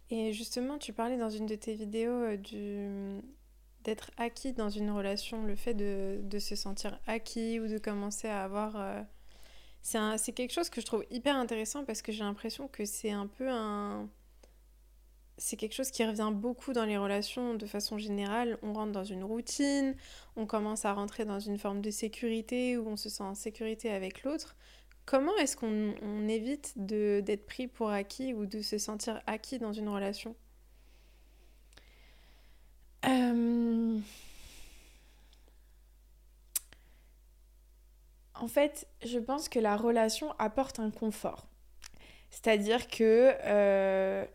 Et justement, tu parlais dans une de tes vidéos euh, du d'être acquis dans une relation, le fait de, de, se sentir acquis ou de commencer à avoir... Euh, c'est quelque chose que je trouve hyper intéressant parce que j'ai l'impression que c'est un peu un... C'est quelque chose qui revient beaucoup dans les relations de façon générale. On rentre dans une routine, on commence à rentrer dans une forme de sécurité où on se sent en sécurité avec l'autre. Comment est-ce qu'on évite d'être pris pour acquis ou de se sentir acquis dans une relation?
Euh, En fait, je pense que la relation apporte un confort. C'est-à-dire que euh,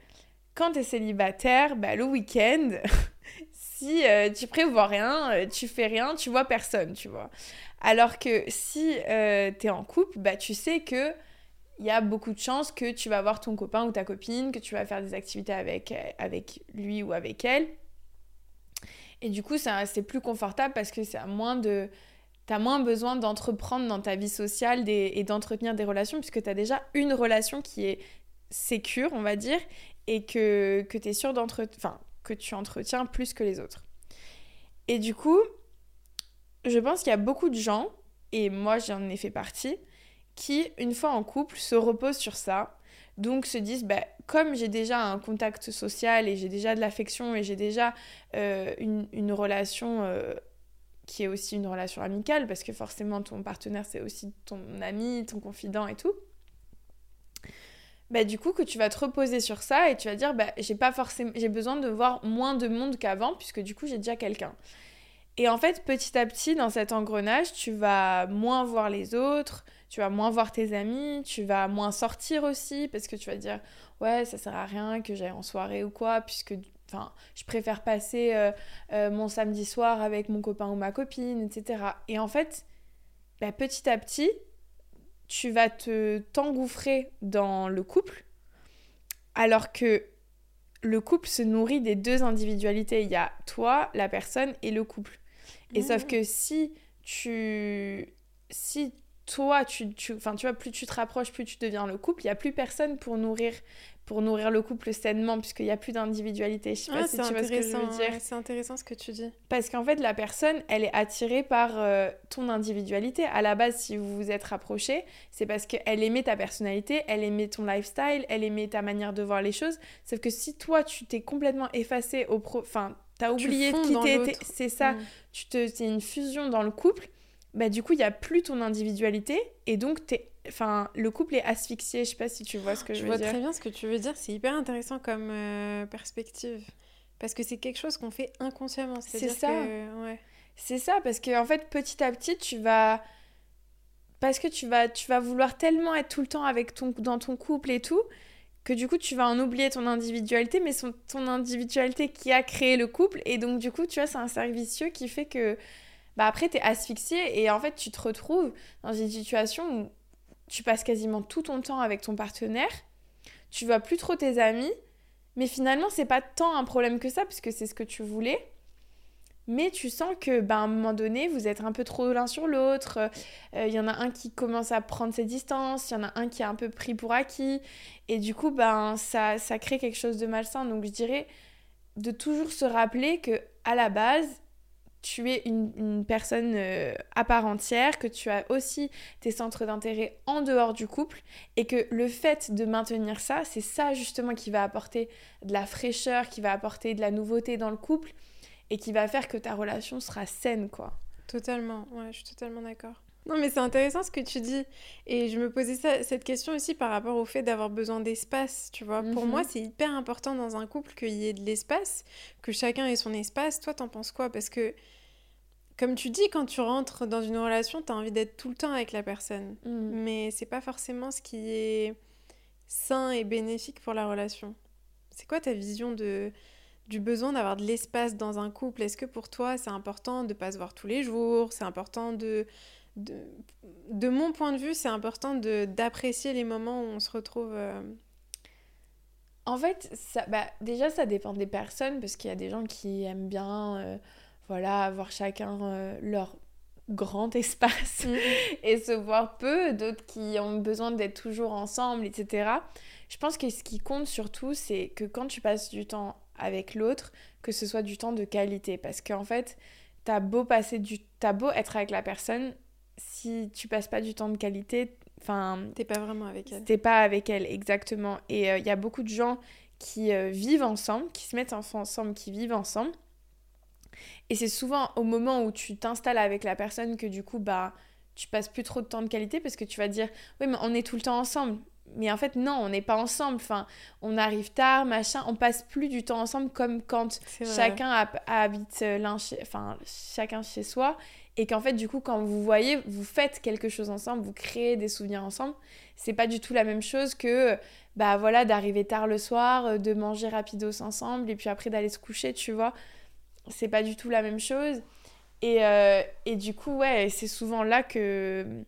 quand tu es célibataire, bah, le week-end, [laughs] si euh, tu prévois rien, tu fais rien, tu vois personne, tu vois. Alors que si euh, tu es en couple, bah, tu sais que il y a beaucoup de chances que tu vas voir ton copain ou ta copine, que tu vas faire des activités avec, euh, avec lui ou avec elle. Et du coup, c'est plus confortable parce que c'est moins de... Tu as moins besoin d'entreprendre dans ta vie sociale et d'entretenir des relations puisque tu as déjà une relation qui est sécure, on va dire, et que, que, es sûr enfin, que tu entretiens plus que les autres. Et du coup, je pense qu'il y a beaucoup de gens, et moi j'en ai fait partie, qui, une fois en couple, se reposent sur ça. Donc se disent, bah, comme j'ai déjà un contact social et j'ai déjà de l'affection et j'ai déjà euh, une, relation euh, qui est aussi une relation amicale, parce que forcément ton partenaire c'est aussi ton ami, ton confident et tout. Bah, du coup que tu vas te reposer sur ça et tu vas dire bah, j'ai pas forcément j'ai besoin de voir moins de monde qu'avant puisque du coup j'ai déjà quelqu'un. Et en fait, petit à petit, dans cet engrenage, tu vas moins voir les autres, tu vas moins voir tes amis, tu vas moins sortir aussi, parce que tu vas dire, ouais, ça sert à rien que j'aille en soirée ou quoi, puisque enfin, je préfère passer euh, euh, mon samedi soir avec mon copain ou ma copine, etc. Et en fait, bah, petit à petit, tu vas te t'engouffrer dans le couple, alors que le couple se nourrit des deux individualités. Il y a toi, la personne, et le couple. Et sauf que si tu. Si toi, tu, tu, enfin, tu vois, plus tu te rapproches, plus tu deviens le couple, il n'y a plus personne pour nourrir, pour nourrir le couple sainement, puisqu'il n'y a plus d'individualité. Je sais pas
ah, si tu vois ce que je veux dire. c'est intéressant ce que tu dis.
Parce qu'en fait, la personne, elle est attirée par euh, ton individualité. À la base, si vous vous êtes rapprochés, c'est parce qu'elle aimait ta personnalité, elle aimait ton lifestyle, elle aimait ta manière de voir les choses. Sauf que si toi, tu t'es complètement effacé au pro... Enfin, t'as oublié qui t'es... C'est ça. Tu te, c'est une fusion dans le couple, bah du coup, il n'y a plus ton individualité et donc t'es, enfin, le couple est asphyxié. Je sais pas si tu vois ce que je, veux dire.
Je vois très bien ce que tu veux dire. C'est hyper intéressant comme euh, perspective parce que c'est quelque chose qu'on fait inconsciemment.
C'est ça. ouais. C'est ça parce que en fait, petit à petit, tu vas parce que tu vas tu vas vouloir tellement être tout le temps avec ton dans ton couple et tout que du coup tu vas en oublier ton individualité, mais ton individualité qui a créé le couple. Et donc du coup, tu vois, c'est un cercle vicieux qui fait que bah, après, tu es asphyxié et en fait, tu te retrouves dans une situation où tu passes quasiment tout ton temps avec ton partenaire, tu vois plus trop tes amis, mais finalement, c'est pas tant un problème que ça, puisque c'est ce que tu voulais mais tu sens que ben, un moment donné, vous êtes un peu trop l'un sur l'autre. Il euh, y en a un qui commence à prendre ses distances, il y en a un qui est un peu pris pour acquis. Et du coup, ben, ça, ça crée quelque chose de malsain. Donc je dirais de toujours se rappeler que à la base, tu es une, personne euh, à part entière, que tu as aussi tes centres d'intérêt en dehors du couple, et que le fait de maintenir ça, c'est ça justement qui va apporter de la fraîcheur, qui va apporter de la nouveauté dans le couple, et qui va faire que ta relation sera saine, quoi.
Totalement, ouais, je suis totalement d'accord. Non, mais c'est intéressant ce que tu dis. Et je me posais cette question aussi par rapport au fait d'avoir besoin d'espace, tu vois. Pour moi, mhm. c'est hyper important dans un couple qu'il y ait de l'espace, que chacun ait son espace. Toi, t'en penses quoi? Parce que, comme tu dis, quand tu rentres dans une relation, t'as envie d'être tout le temps avec la personne. Mhm. Mais c'est pas forcément ce qui est sain et bénéfique pour la relation. C'est quoi ta vision de du besoin d'avoir de l'espace dans un couple Est-ce que pour toi, c'est important de pas se voir tous les jours? C'est important de de, mon point de vue, c'est important d'apprécier les moments où on se retrouve. Euh,
en fait, ça, bah, déjà, ça dépend des personnes, parce qu'il y a des gens qui aiment bien euh, voilà, avoir chacun euh, leur grand [laughs] espace mm, mm. et se voir peu, d'autres qui ont besoin d'être toujours ensemble, etc. Je pense que ce qui compte surtout, c'est que quand tu passes du temps avec l'autre, que ce soit du temps de qualité. Parce qu'en fait, t'as beau passer du... As beau être avec la personne, si tu passes pas du temps de qualité, enfin.
T'es pas vraiment avec elle.
T'es pas avec elle, exactement. Et il euh, y a beaucoup de gens qui euh, vivent ensemble, qui se mettent ensemble, qui vivent ensemble. Et c'est souvent au moment où tu t'installes avec la personne que du coup, bah, tu passes plus trop de temps de qualité parce que tu vas dire, oui, mais on est tout le temps ensemble. Mais en fait, non, on n'est pas ensemble. Enfin, on arrive tard, machin. On passe plus du temps ensemble comme quand chacun habite euh, l'un enfin, chacun chez soi et qu'en fait du coup quand vous voyez vous faites quelque chose ensemble vous créez des souvenirs ensemble c'est pas du tout la même chose que bah voilà d'arriver tard le soir euh, de manger rapidos ensemble et puis après d'aller se coucher tu vois c'est pas du tout la même chose et, euh, et du coup ouais c'est souvent là que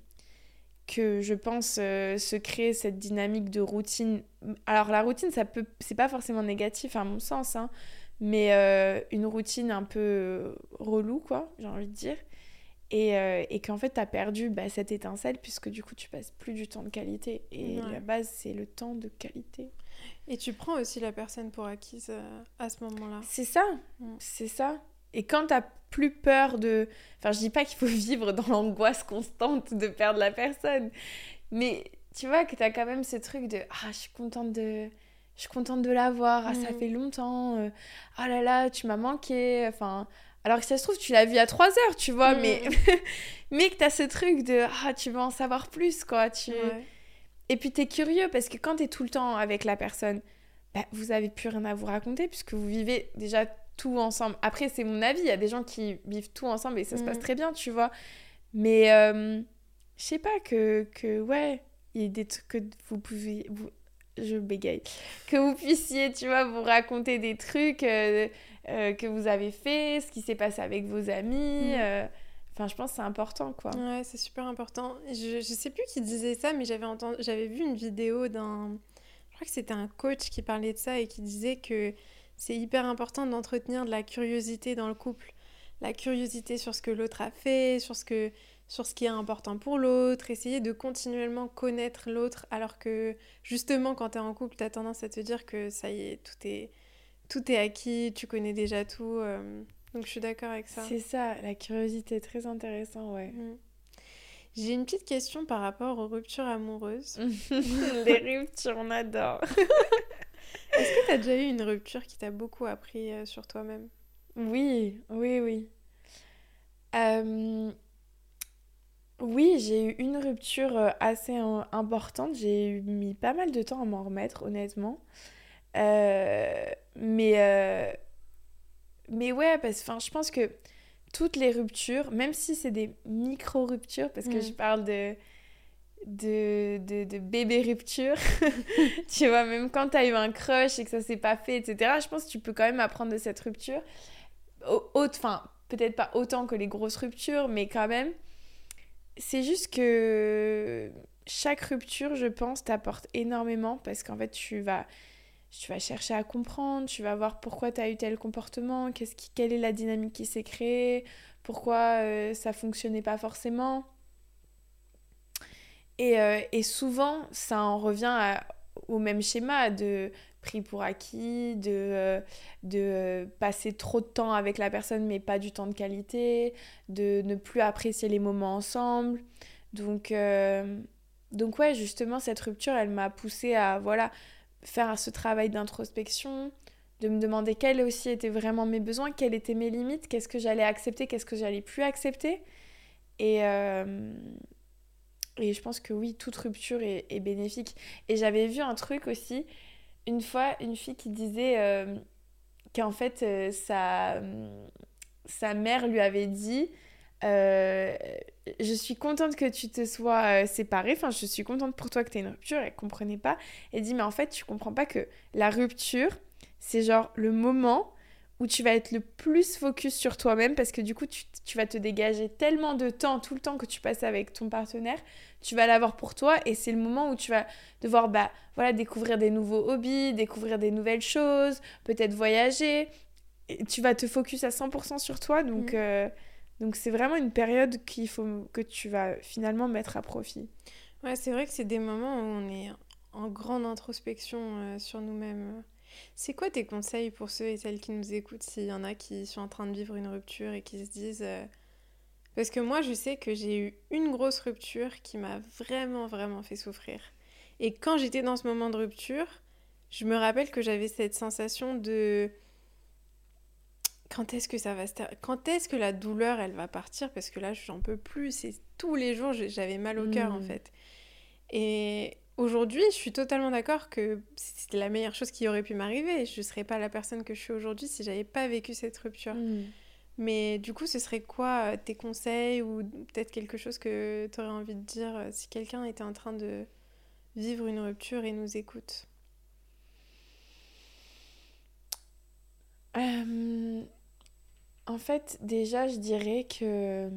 que je pense euh, se créer cette dynamique de routine alors la routine ça peut c'est pas forcément négatif à mon sens hein, mais une routine un peu relou quoi j'ai envie de dire et, euh, et qu'en fait, tu as perdu bah, cette étincelle puisque du coup, tu passes plus du temps de qualité. Et la base, c'est le temps de qualité.
Et tu prends aussi la personne pour acquise euh, à ce moment-là.
C'est ça, mm. c'est ça. Et quand tu plus peur de... Enfin, je dis pas qu'il faut [laughs] vivre dans l'angoisse constante de perdre la personne. Mais tu vois que tu as quand même ce truc de... Ah, je suis contente de... Je suis contente de l'avoir. Ah, ça mm. fait longtemps. Euh, ah là là, tu m'as manqué. Enfin, alors que ça se trouve, tu l'as vu à 3 heures, tu vois, mais, mm. [laughs] mais que tu as ce truc de Ah, tu veux en savoir plus, quoi. Tu... Et puis tu es curieux parce que quand tu es tout le temps avec la personne, bah, vous avez plus rien à vous raconter puisque vous vivez déjà tout ensemble. Après, c'est mon avis, il y a des gens qui vivent tout ensemble et ça se passe mm. très bien, tu vois. Mais euh, je sais pas que, que, ouais, il y a des trucs que vous pouvez. Vous, je bégaye. Que vous puissiez, tu vois, vous raconter des trucs. Euh, euh, que vous avez fait, ce qui s'est passé avec vos amis. Mm. Euh, enfin, je pense que c'est important, quoi.
Ouais, c'est super important. Je, je sais plus qui disait ça, mais j'avais entendu, j'avais vu une vidéo d'un, je crois que c'était un coach qui parlait de ça et qui disait que c'est hyper important d'entretenir de la curiosité dans le couple, la curiosité sur ce que l'autre a fait, sur ce que sur ce qui est important pour l'autre, essayer de continuellement connaître l'autre, alors que justement quand tu es en couple, tu as tendance à te dire que ça y est, tout est tout est acquis, tu connais déjà tout. Euh, donc je suis d'accord avec ça.
C'est ça, la curiosité, très intéressant, ouais. Mm.
J'ai une petite question par rapport aux ruptures amoureuses. [laughs]
Les ruptures, on adore. [laughs]
Est-ce que tu as déjà eu une rupture qui t'a beaucoup appris euh, sur toi-même?
Oui, oui, oui. Euh, oui, j'ai eu une rupture assez importante. J'ai mis pas mal de temps à m'en remettre, honnêtement. Euh, mais, euh, mais ouais, parce que je pense que toutes les ruptures, même si c'est des micro-ruptures, parce que mm. je parle de, de, de, de bébé rupture, [laughs] tu vois, même quand tu as eu un crush et que ça s'est pas fait, etc., je pense que tu peux quand même apprendre de cette rupture. Enfin, peut-être pas autant que les grosses ruptures, mais quand même. C'est juste que chaque rupture, je pense, t'apporte énormément parce qu'en fait, tu vas tu vas chercher à comprendre, tu vas voir pourquoi tu as eu tel comportement, qu'est-ce qui, quelle est la dynamique qui s'est créée, pourquoi euh, ça fonctionnait pas forcément. Et, euh, et, souvent, ça en revient au même schéma de pris pour acquis, de, euh, de passer trop de temps avec la personne mais pas du temps de qualité, de ne plus apprécier les moments ensemble. Donc, euh, donc ouais, justement, cette rupture, elle m'a poussée à voilà, faire ce travail d'introspection, de me demander quels aussi étaient vraiment mes besoins, quelles étaient mes limites, qu'est-ce que j'allais accepter, qu'est-ce que j'allais plus accepter. Et, euh, et je pense que oui, toute rupture est, bénéfique. Et j'avais vu un truc aussi, une fois, une fille qui disait euh, qu'en fait, euh, sa, sa mère lui avait dit euh, Je suis contente que tu te sois séparée, enfin, je suis contente pour toi que tu aies une rupture. Elle comprenait pas. Elle dit Mais en fait, tu comprends pas que la rupture, c'est genre le moment où tu vas être le plus focus sur toi-même parce que du coup, tu, tu, vas te dégager tellement de temps, tout le temps que tu passes avec ton partenaire, tu vas l'avoir pour toi et c'est le moment où tu vas devoir bah, voilà, découvrir des nouveaux hobbies, découvrir des nouvelles choses, peut-être voyager. Et tu vas te focus à 100% sur toi. Donc, mmh. euh, donc c'est vraiment une période qu'il faut que tu vas finalement mettre à profit.
Ouais, c'est vrai que c'est des moments où on est en grande introspection euh, sur nous-mêmes. C'est quoi tes conseils pour ceux et celles qui nous écoutent s'il y en a qui sont en train de vivre une rupture et qui se disent... Euh, parce que moi, je sais que j'ai eu une grosse rupture qui m'a vraiment, vraiment fait souffrir. Et quand j'étais dans ce moment de rupture, je me rappelle que j'avais cette sensation de... Quand est-ce que ça va se Quand est-ce que la douleur, elle va partir? Parce que là, j'en peux plus. C'est tous les jours, j'avais mal au cœur, en mmh. fait. Et Aujourd'hui, je suis totalement d'accord que c'était la meilleure chose qui aurait pu m'arriver. Je ne serais pas la personne que je suis aujourd'hui si j'avais pas vécu cette rupture. Hmm. Mais du coup, ce serait quoi euh, tes conseils ou peut-être quelque chose que tu aurais envie de dire euh, si quelqu'un était en train de vivre une rupture et nous écoute?
Euh, En fait, déjà, je dirais que...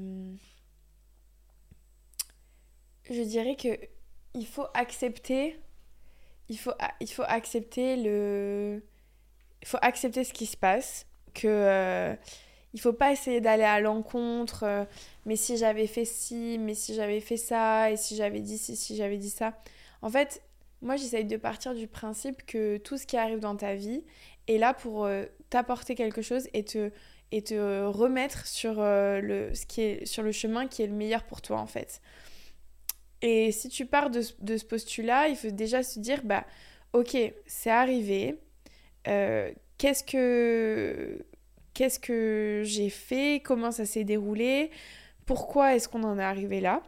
Je dirais que il faut accepter il faut, il faut accepter le il faut accepter ce qui se passe que euh, il faut pas essayer d'aller à l'encontre euh, mais si j'avais fait ci mais si j'avais fait ça et si j'avais dit ci si j'avais dit ça. En fait moi j'essaye de partir du principe que tout ce qui arrive dans ta vie est là pour euh, t'apporter quelque chose et te et te remettre sur le ce qui est sur le chemin qui est le meilleur pour toi en fait et si tu pars de, ce postulat, il faut déjà se dire, bah, ok, c'est arrivé. Euh, qu'est-ce que qu'est-ce que j'ai fait? Comment ça s'est déroulé? Pourquoi est-ce qu'on en est arrivé là?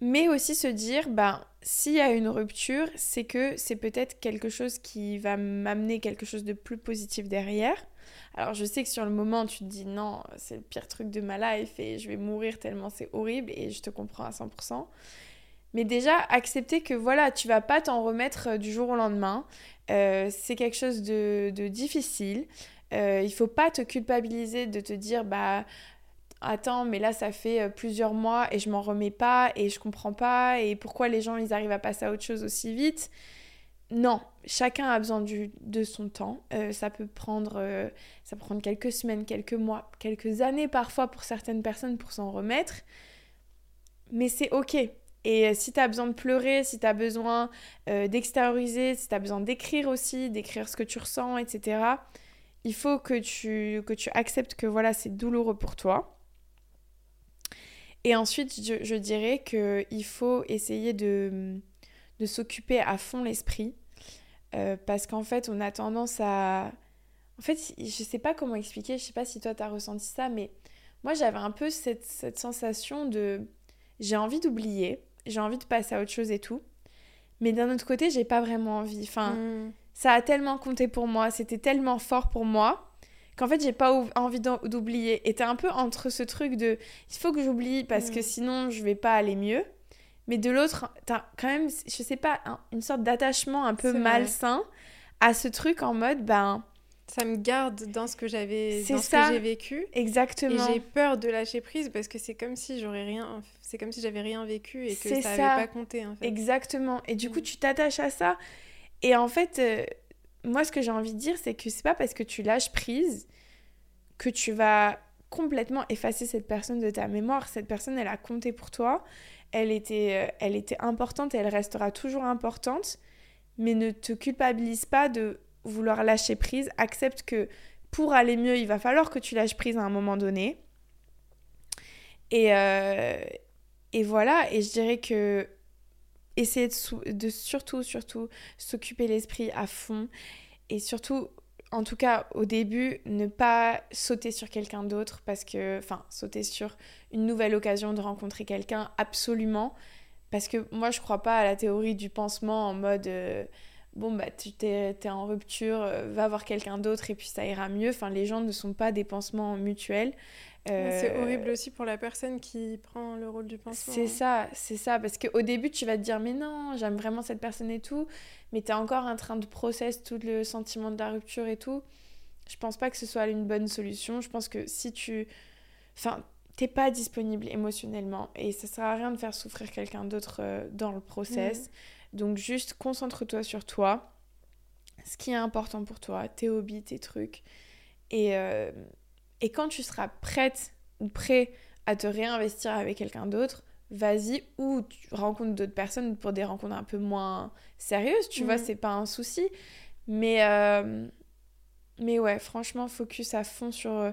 Mais aussi se dire, bah, s'il y a une rupture, c'est que c'est peut-être quelque chose qui va m'amener quelque chose de plus positif derrière. Alors je sais que sur le moment tu te dis non, c'est le pire truc de ma life et je vais mourir tellement c'est horrible et je te comprends à 100%. Mais déjà, accepter que voilà, tu vas pas t'en remettre euh, du jour au lendemain. Euh, c'est quelque chose de, difficile. Euh, il faut pas te culpabiliser de te dire bah attends mais là ça fait euh, plusieurs mois et je m'en remets pas et je comprends pas et pourquoi les gens ils arrivent à passer à autre chose aussi vite. Non, chacun a besoin de son temps. Euh, ça peut prendre, euh, ça prendre quelques semaines, quelques mois, quelques années parfois pour certaines personnes pour s'en remettre. Mais c'est ok. Et euh, si tu as besoin de pleurer, si tu as besoin d'extérioriser, si tu as besoin d'écrire aussi, d'écrire ce que tu ressens, etc., il faut que tu, que tu acceptes que voilà, c'est douloureux pour toi. Et ensuite, je, je dirais qu'il faut essayer de de s'occuper à fond l'esprit. Euh, parce qu'en fait, on a tendance à... En fait, je sais pas comment expliquer, je sais pas si toi t'as ressenti ça, mais moi j'avais un peu cette, cette sensation de... J'ai envie d'oublier, j'ai envie de passer à autre chose et tout. Mais d'un autre côté, j'ai pas vraiment envie. Enfin, hmm. ça a tellement compté pour moi, c'était tellement fort pour moi qu'en fait j'ai pas envie d'oublier. Et t'es un peu entre ce truc de il faut que j'oublie parce que hmm. sinon je vais pas aller mieux. Mais de l'autre, t'as quand même, je sais pas, une sorte d'attachement un peu malsain à ce truc en mode, ben.
Ça me garde dans ce que j'avais, dans ce que j'ai vécu.
Exactement.
Et j'ai peur de lâcher prise parce que c'est comme si j'aurais rien, c'est comme si j'avais rien vécu et que ça n'avait pas compté en fait.
Exactement. Et du coup, mm. tu t'attaches à ça. Et en fait, euh, moi, ce que j'ai envie de dire, c'est que c'est pas parce que tu lâches prise que tu vas complètement effacer cette personne de ta mémoire. Cette personne, elle a compté pour toi elle était, euh, elle était importante et elle restera toujours importante. mais ne te culpabilise pas de vouloir lâcher prise. Accepte que pour aller mieux, il va falloir que tu lâches prise à un moment donné. Et, euh, et voilà, et je dirais que essayer de, de surtout, surtout s'occuper l'esprit à fond. Et surtout, en tout cas au début, ne pas sauter sur quelqu'un d'autre parce que, enfin, sauter sur une nouvelle occasion de rencontrer quelqu'un, absolument. Parce que moi, je crois pas à la théorie du pansement en mode. Euh, bon bah tu t'es es en rupture, euh, va voir quelqu'un d'autre et puis ça ira mieux. Enfin les gens ne sont pas des pansements mutuels.
C'est euh, horrible aussi pour la personne qui prend le rôle du pansement.
C'est ça, c'est ça. Parce qu'au début, tu vas te dire, mais non, j'aime vraiment cette personne et tout. Mais tu es encore en train de process tout le sentiment de la rupture et tout. Je pense pas que ce soit une bonne solution. Je pense que si tu. Enfin, t'es pas disponible émotionnellement et ça sert à rien de faire souffrir quelqu'un d'autre euh, dans le process. Mm. Donc, juste concentre-toi sur toi, ce qui est important pour toi, tes hobbies, tes trucs. Et. Euh, et quand tu seras prête ou prêt à te réinvestir avec quelqu'un d'autre, vas-y ou tu rencontres d'autres personnes pour des rencontres un peu moins sérieuses, tu vois, mhm. c'est pas un souci. Mais, euh, mais ouais, franchement, focus à fond sur,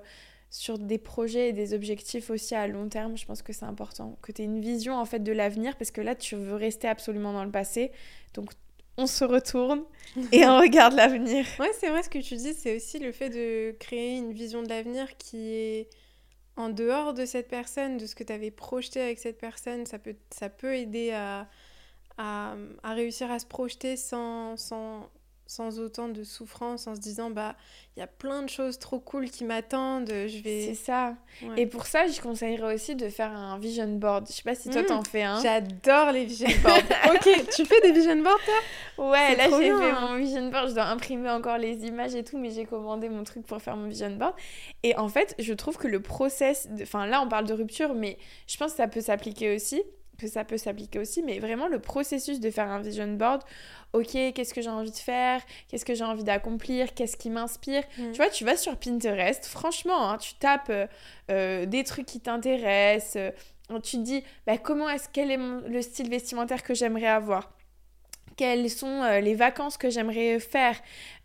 sur des projets et des objectifs aussi à long terme. Je pense que c'est important. Que tu aies une vision en fait de l'avenir parce que là, tu veux rester absolument dans le passé. Donc, on se retourne et on regarde l'avenir. [laughs]
Ouais, c'est vrai ce que tu dis, c'est aussi le fait de créer une vision de l'avenir qui est en dehors de cette personne, de ce que tu avais projeté avec cette personne. Ça peut, ça peut aider à, à, à réussir à se projeter sans, sans, sans autant de souffrance, en se disant bah il y a plein de choses trop cool qui m'attendent, je vais.
C'est ça. Et pour ça, je conseillerais aussi de faire un vision board. Je sais pas si toi mmh. t'en fais un.
J'adore les vision boards. [laughs] ok, tu fais des vision boards toi?
Ouais, là j'ai fait mon vision board. Je dois imprimer encore les images et tout, mais j'ai commandé mon truc pour faire mon vision board. Et en fait, je trouve que le process, enfin là on parle de rupture, mais je pense que ça peut s'appliquer aussi que ça peut s'appliquer aussi, mais vraiment le processus de faire un vision board, ok, qu'est-ce que j'ai envie de faire, qu'est-ce que j'ai envie d'accomplir, qu'est-ce qui m'inspire. Mm. Tu vois, tu vas sur Pinterest, franchement, hein, tu tapes euh, euh, des trucs qui t'intéressent, euh, tu te dis, bah, comment est-ce, quel est le style vestimentaire que j'aimerais avoir quelles sont euh, les vacances que j'aimerais faire.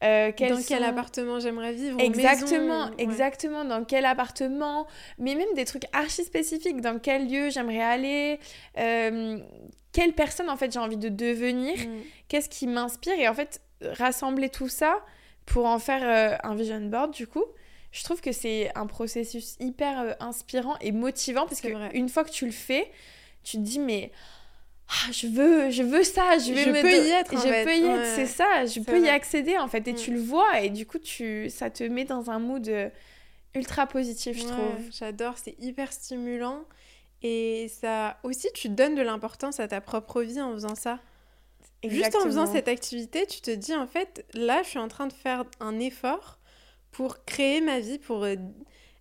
Euh, dans quel appartement j'aimerais vivre.
Exactement, exactement. Dans quel appartement. Mais même des trucs archi spécifiques. Dans quel lieu j'aimerais aller. Euh, quelle personne en fait j'ai envie de devenir. Mm. Qu'est-ce qui m'inspire. Et en fait, rassembler tout ça pour en faire un vision board du coup. Je trouve que c'est un processus hyper inspirant et motivant parce qu'une fois que tu le fais, tu te dis mais ah, je veux je veux ça je,
je peux y être
je peux y être c'est ça je peux y accéder en fait et tu mm. le vois et du coup tu ça te met dans un mood euh, ultra positif je trouve.
J'adore c'est hyper stimulant et ça aussi tu donnes de l'importance à ta propre vie en faisant ça. Juste en faisant cette activité tu te dis en fait là je suis en train de faire un effort pour créer ma vie pour euh,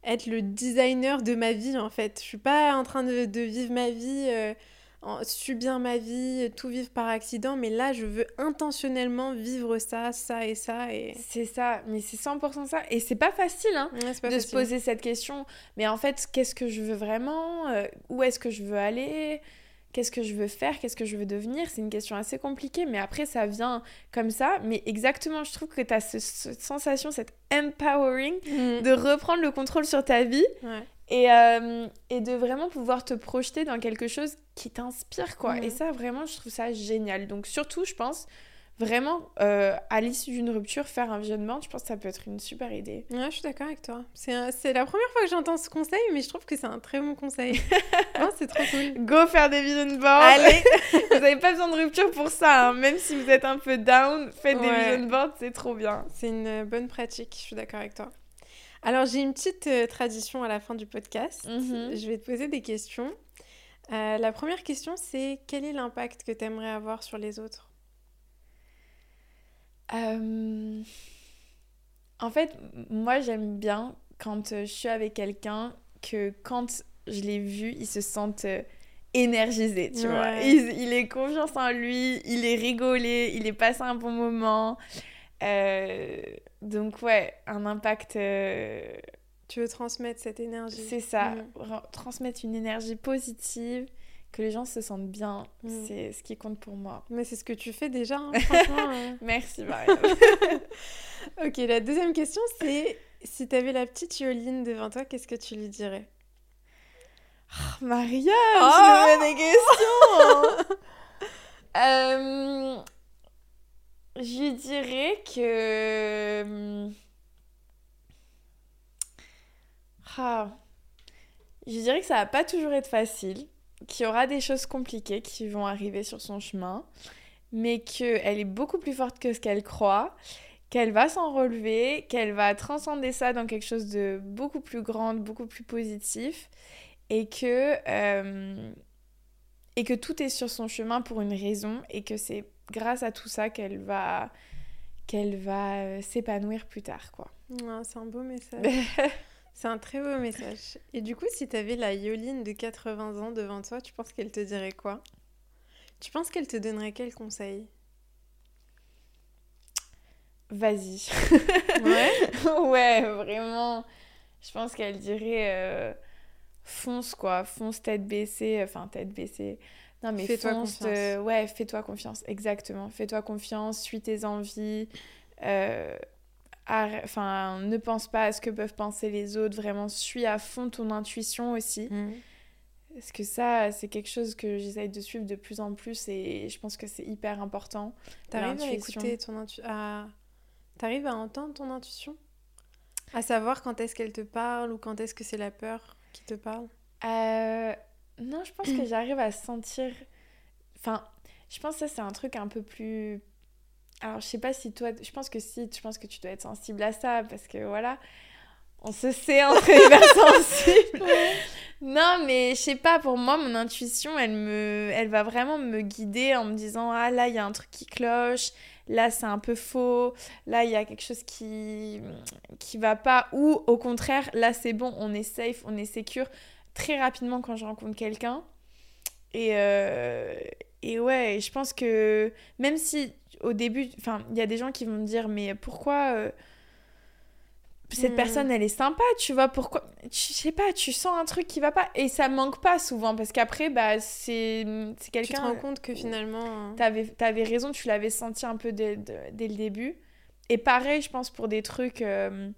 être le designer de ma vie en fait. Je suis pas en train de, de vivre ma vie euh, subir ma vie, tout vivre par accident, mais là, je veux intentionnellement vivre ça, ça et ça. Et...
C'est ça, mais c'est 100% ça. Et c'est pas facile hein, de se poser cette question. Mais en fait, qu'est-ce que je veux vraiment euh, Où est-ce que je veux aller Qu'est-ce que je veux faire Qu'est-ce que je veux devenir? C'est une question assez compliquée, mais après, ça vient comme ça. Mais exactement, je trouve que tu as cette sensation, cette empowering mm. de reprendre le contrôle sur ta vie. Et, euh, et, de vraiment pouvoir te projeter dans quelque chose qui t'inspire, quoi. Et ça, vraiment, je trouve ça génial. Donc, surtout, je pense, vraiment, euh, à l'issue d'une rupture, faire un visionnement, je pense que ça peut être une super idée.
Ouais, je suis d'accord avec toi. C'est la première fois que j'entends ce conseil, mais je trouve que c'est un très bon conseil. [laughs] c'est trop cool.
Go faire des vision boards. Allez [laughs] Vous n'avez pas besoin de rupture pour ça, hein. même si vous êtes un peu down, faites des vision boards, c'est trop bien.
C'est une bonne pratique, je suis d'accord avec toi. Alors, j'ai une petite euh, tradition à la fin du podcast. Mhm. Je vais te poser des questions. Euh, la première question, c'est quel est l'impact que tu aimerais avoir sur les autres?
Euh, En fait, moi, j'aime bien quand je suis avec quelqu'un que quand je l'ai vu, il se sente énergisé, tu vois. Il, il, est confiance en lui, il est rigolé, il est passé un bon moment. Euh, donc ouais, un impact... Euh,
tu veux transmettre cette énergie.
C'est ça, transmettre une énergie positive, que les gens se sentent bien, mm. c'est ce qui compte pour moi.
Mais c'est ce que tu fais déjà, hein, [laughs] franchement.
Euh. [laughs] Merci, Mariam. [laughs]
ok, la deuxième question, c'est si tu avais la petite Yoline devant toi, qu'est-ce que tu lui dirais?
Oh, Mariam, oh tu me des questions euh, Je dirais que... Ah, je dirais que ça va pas toujours être facile, qu'il y aura des choses compliquées qui vont arriver sur son chemin, mais qu'elle est beaucoup plus forte que ce qu'elle croit, qu'elle va s'en relever, qu'elle va transcender ça dans quelque chose de beaucoup plus grand, beaucoup plus positif, et que, euh, et que tout est sur son chemin pour une raison, et que c'est grâce à tout ça qu'elle va qu'elle va euh, s'épanouir plus tard quoi.
c'est un beau message. [laughs] C'est un très beau message. Et du coup, si tu avais la Yoline de 80 ans devant toi, tu penses qu'elle te dirait quoi? Tu penses qu'elle te donnerait quel conseil?
Vas-y. Ouais? [laughs] Ouais, vraiment. Je pense qu'elle dirait euh, fonce quoi, fonce tête baissée, enfin tête baissée. Non mais fais-toi confiance. Ouais, fais-toi confiance, exactement. Fais-toi confiance, suis tes envies. Euh enfin, ne pense pas à ce que peuvent penser les autres, vraiment suis à fond ton intuition aussi. Mm. Parce que ça, c'est quelque chose que j'essaye de suivre de plus en plus et je pense que c'est hyper important.
T'arrives à écouter ton intuition T'arrives à entendre ton intuition? À savoir quand est-ce qu'elle te parle ou quand est-ce que c'est la peur qui te parle?
Euh... Non, je pense que [clears throat] j'arrive à sentir... Enfin, je pense que ça, c'est un truc un peu plus alors, je sais pas si toi, je pense que si, je pense que tu dois être sensible à ça parce que voilà, on se sait entre hypersensibles. [laughs] non, mais je sais pas, pour moi, mon intuition, elle, me, elle va vraiment me guider en me disant Ah là, il y a un truc qui cloche, là, c'est un peu faux, là, il y a quelque chose qui, qui va pas, ou au contraire, là, c'est bon, on est safe, on est secure très rapidement quand je rencontre quelqu'un. Et, euh, et ouais, je pense que même si au début, enfin, il y a des gens qui vont me dire, mais pourquoi euh, cette hmm. personne, elle est sympa, tu vois, pourquoi, je sais pas, tu sens un truc qui va pas, et ça manque pas souvent, parce qu'après, bah, c'est quelqu'un... Tu
te rends compte que finalement...
T'avais avais raison, tu l'avais senti un peu dès, dès, le début. Et pareil, je pense, pour des trucs euh,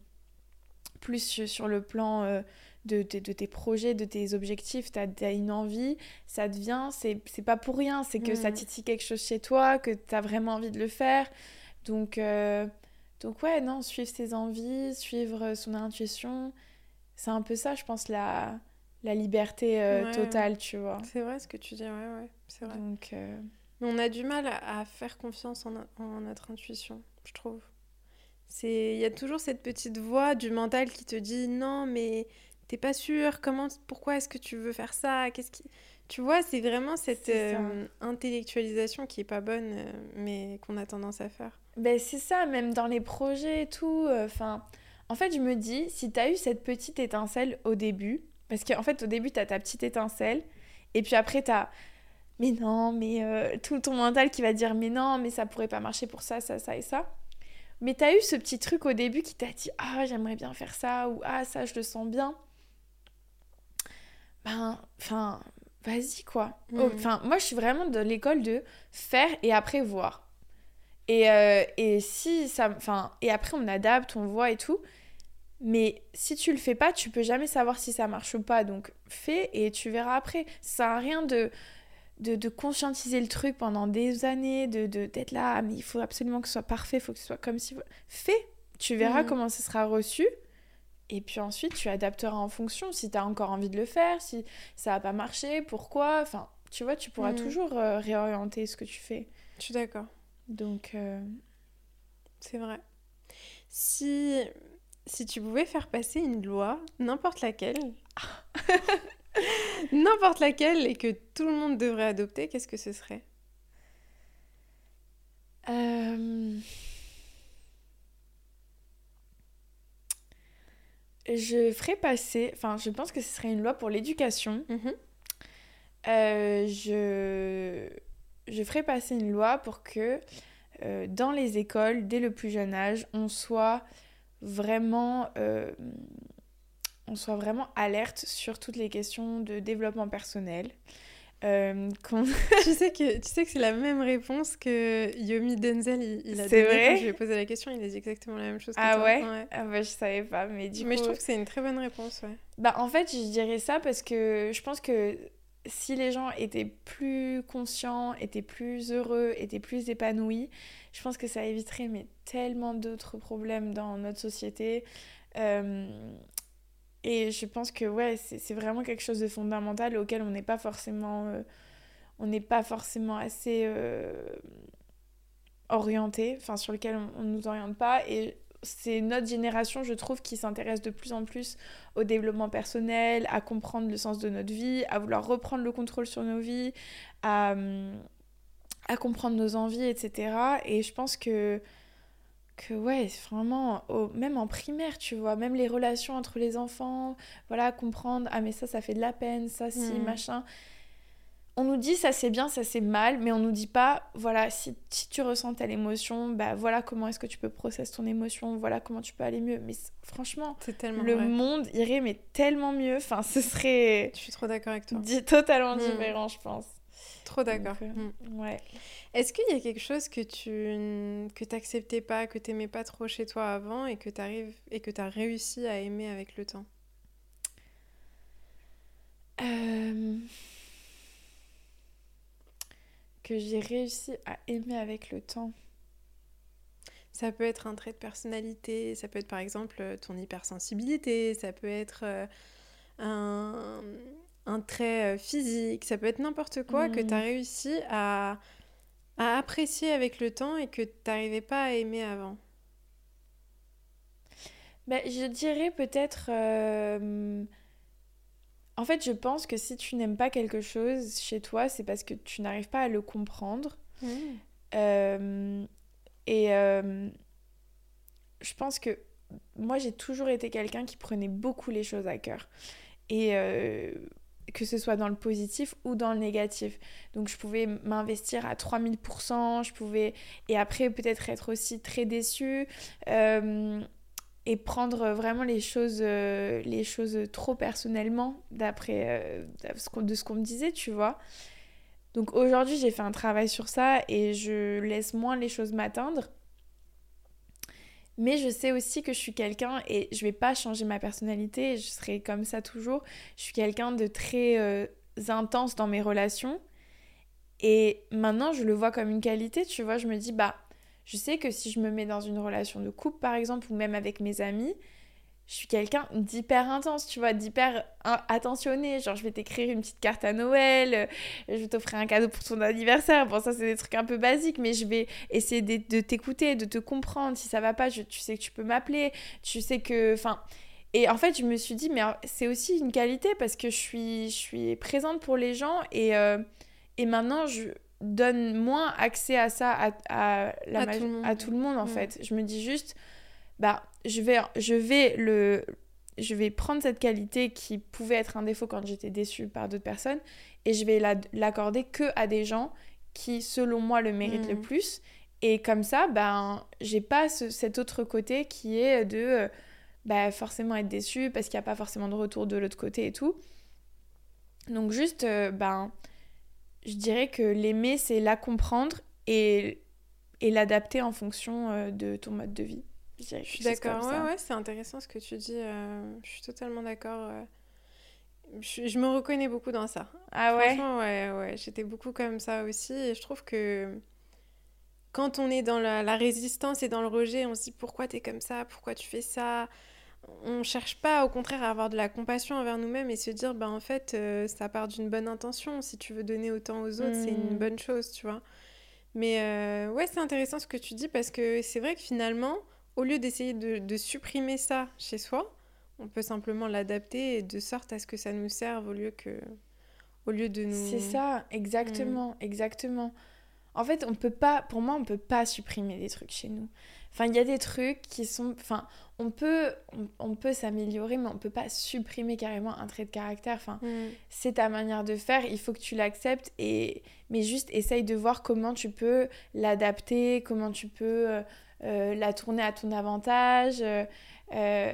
plus sur le plan... Euh, de, de, tes projets, de tes objectifs, tu as, une envie, ça te vient, c'est pas pour rien, c'est que ça mm. titille quelque chose chez toi, que tu as vraiment envie de le faire. Donc, euh, donc ouais, non, suivre ses envies, suivre son intuition, c'est un peu ça, je pense, la, la liberté euh, totale, tu vois.
C'est vrai ce que tu dis, ouais, ouais, c'est vrai.
Donc, euh,
Mais on a du mal à, faire confiance en, en notre intuition, je trouve. Il y a toujours cette petite voix du mental qui te dit non, mais t'es pas sûr, comment, pourquoi est-ce que tu veux faire ça Qu'est-ce qui... Tu vois, c'est vraiment cette euh, intellectualisation qui est pas bonne, euh, mais qu'on a tendance à faire.
Ben c'est ça, même dans les projets et tout. Euh, enfin, en fait, je me dis, si t'as eu cette petite étincelle au début, parce qu'en fait, au début, t'as ta petite étincelle, et puis après, t'as mais non, mais tout ton mental qui va dire mais non, mais ça pourrait pas marcher pour ça, ça, ça et ça. Mais t'as eu ce petit truc au début qui t'a dit ah j'aimerais bien faire ça ou ah ça je le sens bien ben, enfin, vas-y quoi. Mm. Enfin, moi je suis vraiment de l'école de faire et après voir. Et, euh, et si ça. Enfin, et après on adapte, on voit et tout. Mais si tu le fais pas, tu peux jamais savoir si ça marche ou pas. Donc fais et tu verras après. Ça sert à rien de, de, de, conscientiser le truc pendant des années, de d'être là, ah, mais il faut absolument que ce soit parfait, il faut que ce soit comme si. Fais, tu verras mm. comment ce sera reçu. Et puis ensuite, tu adapteras en fonction si tu as encore envie de le faire, si ça n'a pas marché, pourquoi. Enfin, tu vois, tu pourras mm. toujours euh, réorienter ce que tu fais.
Je suis d'accord.
Donc, euh,
c'est vrai. Si, si tu pouvais faire passer une loi, n'importe laquelle, [laughs] n'importe laquelle, et que tout le monde devrait adopter, qu'est-ce que ce serait?
Euh... je ferais passer, enfin, je pense que ce serait une loi pour l'éducation. Mhm. Euh, je, je ferais passer une loi pour que euh, dans les écoles, dès le plus jeune âge, on soit vraiment, euh, on soit vraiment alerte sur toutes les questions de développement personnel. Euh, [laughs]
tu sais que tu sais que c'est la même réponse que Yomi Denzel il, a
c'est vrai
quand je lui ai posé la question il a dit exactement la même chose que
ah
toi.
ouais, ah bah je savais pas mais du
mais je trouve que c'est une très bonne réponse ouais.
Bah en fait je dirais ça parce que je pense que si les gens étaient plus conscients étaient plus heureux étaient plus épanouis je pense que ça éviterait mais tellement d'autres problèmes dans notre société. Euh, et je pense que ouais, c'est vraiment quelque chose de fondamental auquel on n'est pas forcément euh, on n'est pas forcément assez euh, orienté, enfin sur lequel on, ne nous oriente pas et c'est notre génération, je trouve, qui s'intéresse de plus en plus au développement personnel, à comprendre le sens de notre vie, à vouloir reprendre le contrôle sur nos vies, à, à comprendre nos envies, etc. Et je pense que que ouais, vraiment, même en primaire, tu vois, même les relations entre les enfants, voilà, comprendre, ah mais ça, ça fait de la peine, ça, si, hmm. machin. On nous dit ça c'est bien, ça c'est mal, mais on nous dit pas, voilà, si, si tu ressens telle émotion, bah voilà comment est-ce que tu peux processer ton émotion, voilà comment tu peux aller mieux. Mais franchement,
tellement
le monde irait mais tellement mieux, enfin ce serait...
Je suis trop d'accord avec toi.
Totalement hmm. différent, je pense.
Trop d'accord.
Euh, mm. Ouais.
Est-ce qu'il y a quelque chose que tu que t'acceptais pas, que t'aimais pas trop chez toi avant et que t'arrives et que t'as réussi à aimer avec le temps?
Euh, Que j'ai réussi à aimer avec le temps.
Ça peut être un trait de personnalité, ça peut être par exemple ton hypersensibilité, ça peut être euh, un un trait euh, physique, ça peut être n'importe quoi que tu as mm. réussi à, à, apprécier avec le temps et que tu n'arrivais pas à aimer avant
ben, Je dirais peut-être... Euh, en fait, je pense que si tu n'aimes pas quelque chose chez toi, c'est parce que tu n'arrives pas à le comprendre. Mm. Euh, et je pense que moi, j'ai toujours été quelqu'un qui prenait beaucoup les choses à cœur. Et que ce soit dans le positif ou dans le négatif. Donc je pouvais m'investir à 3000%, je pouvais... Et après peut-être être aussi très déçue euh, et prendre vraiment les choses, euh, les choses trop personnellement d'après euh, de ce qu'on me disait, tu vois. Donc aujourd'hui j'ai fait un travail sur ça et je laisse moins les choses m'atteindre. Mais je sais aussi que je suis quelqu'un, et je vais pas changer ma personnalité, je serai comme ça toujours. Je suis quelqu'un de très euh, intense dans mes relations. Et maintenant, je le vois comme une qualité, tu vois. Je me dis, bah, je sais que si je me mets dans une relation de couple, par exemple, ou même avec mes amis, je suis quelqu'un d'hyper intense, tu vois, d'hyper attentionné. Genre, je vais t'écrire une petite carte à Noël, euh, je vais t'offrir un cadeau pour ton anniversaire. Bon, ça, c'est des trucs un peu basiques, mais je vais essayer de, t'écouter, de te comprendre. Si ça va pas, tu sais que tu peux m'appeler. Tu sais que. Enfin. Et en fait, je me suis dit, mais c'est aussi une qualité parce que je suis, je suis présente pour les gens et, euh, et maintenant, je donne moins accès à ça à, à, la à, tout, le monde, en mm. fait. Je me dis juste bah, je vais, je vais le je vais prendre cette qualité qui pouvait être un défaut quand j'étais déçue par d'autres personnes et je vais l'accorder que à des gens qui, selon moi, le méritent le hmm. plus. Et comme ça, ben, j'ai pas cet autre côté qui est de bah, forcément être déçu parce qu'il n'y a pas forcément de retour de l'autre côté et tout. Donc juste, euh, ben, je dirais que l'aimer, c'est la comprendre et, et l'adapter en fonction euh, de ton mode de vie.
Je suis d'accord, ouais, ouais, c'est intéressant ce que tu dis. Euh, je suis totalement d'accord. Euh. Je, me reconnais beaucoup dans ça.
Ah ouais?
Franchement, ouais, ouais. J'étais beaucoup comme ça aussi. Et je trouve que quand on est dans la, résistance et dans le rejet, on se dit pourquoi t'es comme ça, pourquoi tu fais ça? On cherche pas, au contraire, à avoir de la compassion envers nous-mêmes et se dire, bah en fait, euh, ça part d'une bonne intention. Si tu veux donner autant aux autres, c'est une hmm. bonne chose, tu vois. Mais ouais, c'est intéressant ce que tu dis parce que c'est vrai que finalement, au lieu d'essayer de, supprimer ça chez soi, on peut simplement l'adapter de sorte à ce que ça nous serve au lieu que au lieu de nous
C'est ça, exactement, mm. exactement. En fait, on peut pas pour moi on peut pas supprimer des trucs chez nous. Enfin, il y a des trucs qui sont enfin, on peut on, peut s'améliorer mais on peut pas supprimer carrément un trait de caractère. Enfin, mm. c'est ta manière de faire, il faut que tu l'acceptes et mais juste essaye de voir comment tu peux l'adapter, comment tu peux euh, la tourner à ton avantage. Euh, euh,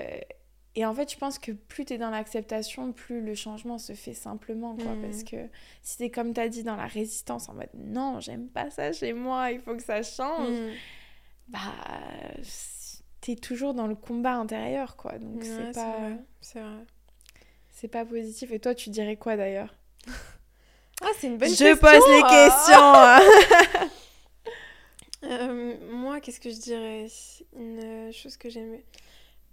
Et en fait, je pense que plus tu es dans l'acceptation, plus le changement se fait simplement, quoi. Parce
Mm.
que si t'es comme t'as dit dans la résistance, en mode non, j'aime pas ça chez moi, il faut que ça change,
Mm.
bah t'es toujours dans le combat intérieur, quoi. Donc
Ouais,
c'est pas,
c'est vrai.
c'est pas positif. Et toi, tu dirais quoi d'ailleurs? [laughs]
Ah, c'est une bonne
Je
question.
pose les
ah.
questions [laughs]
Euh, moi, qu'est-ce que je dirais? Une chose que j'aimais.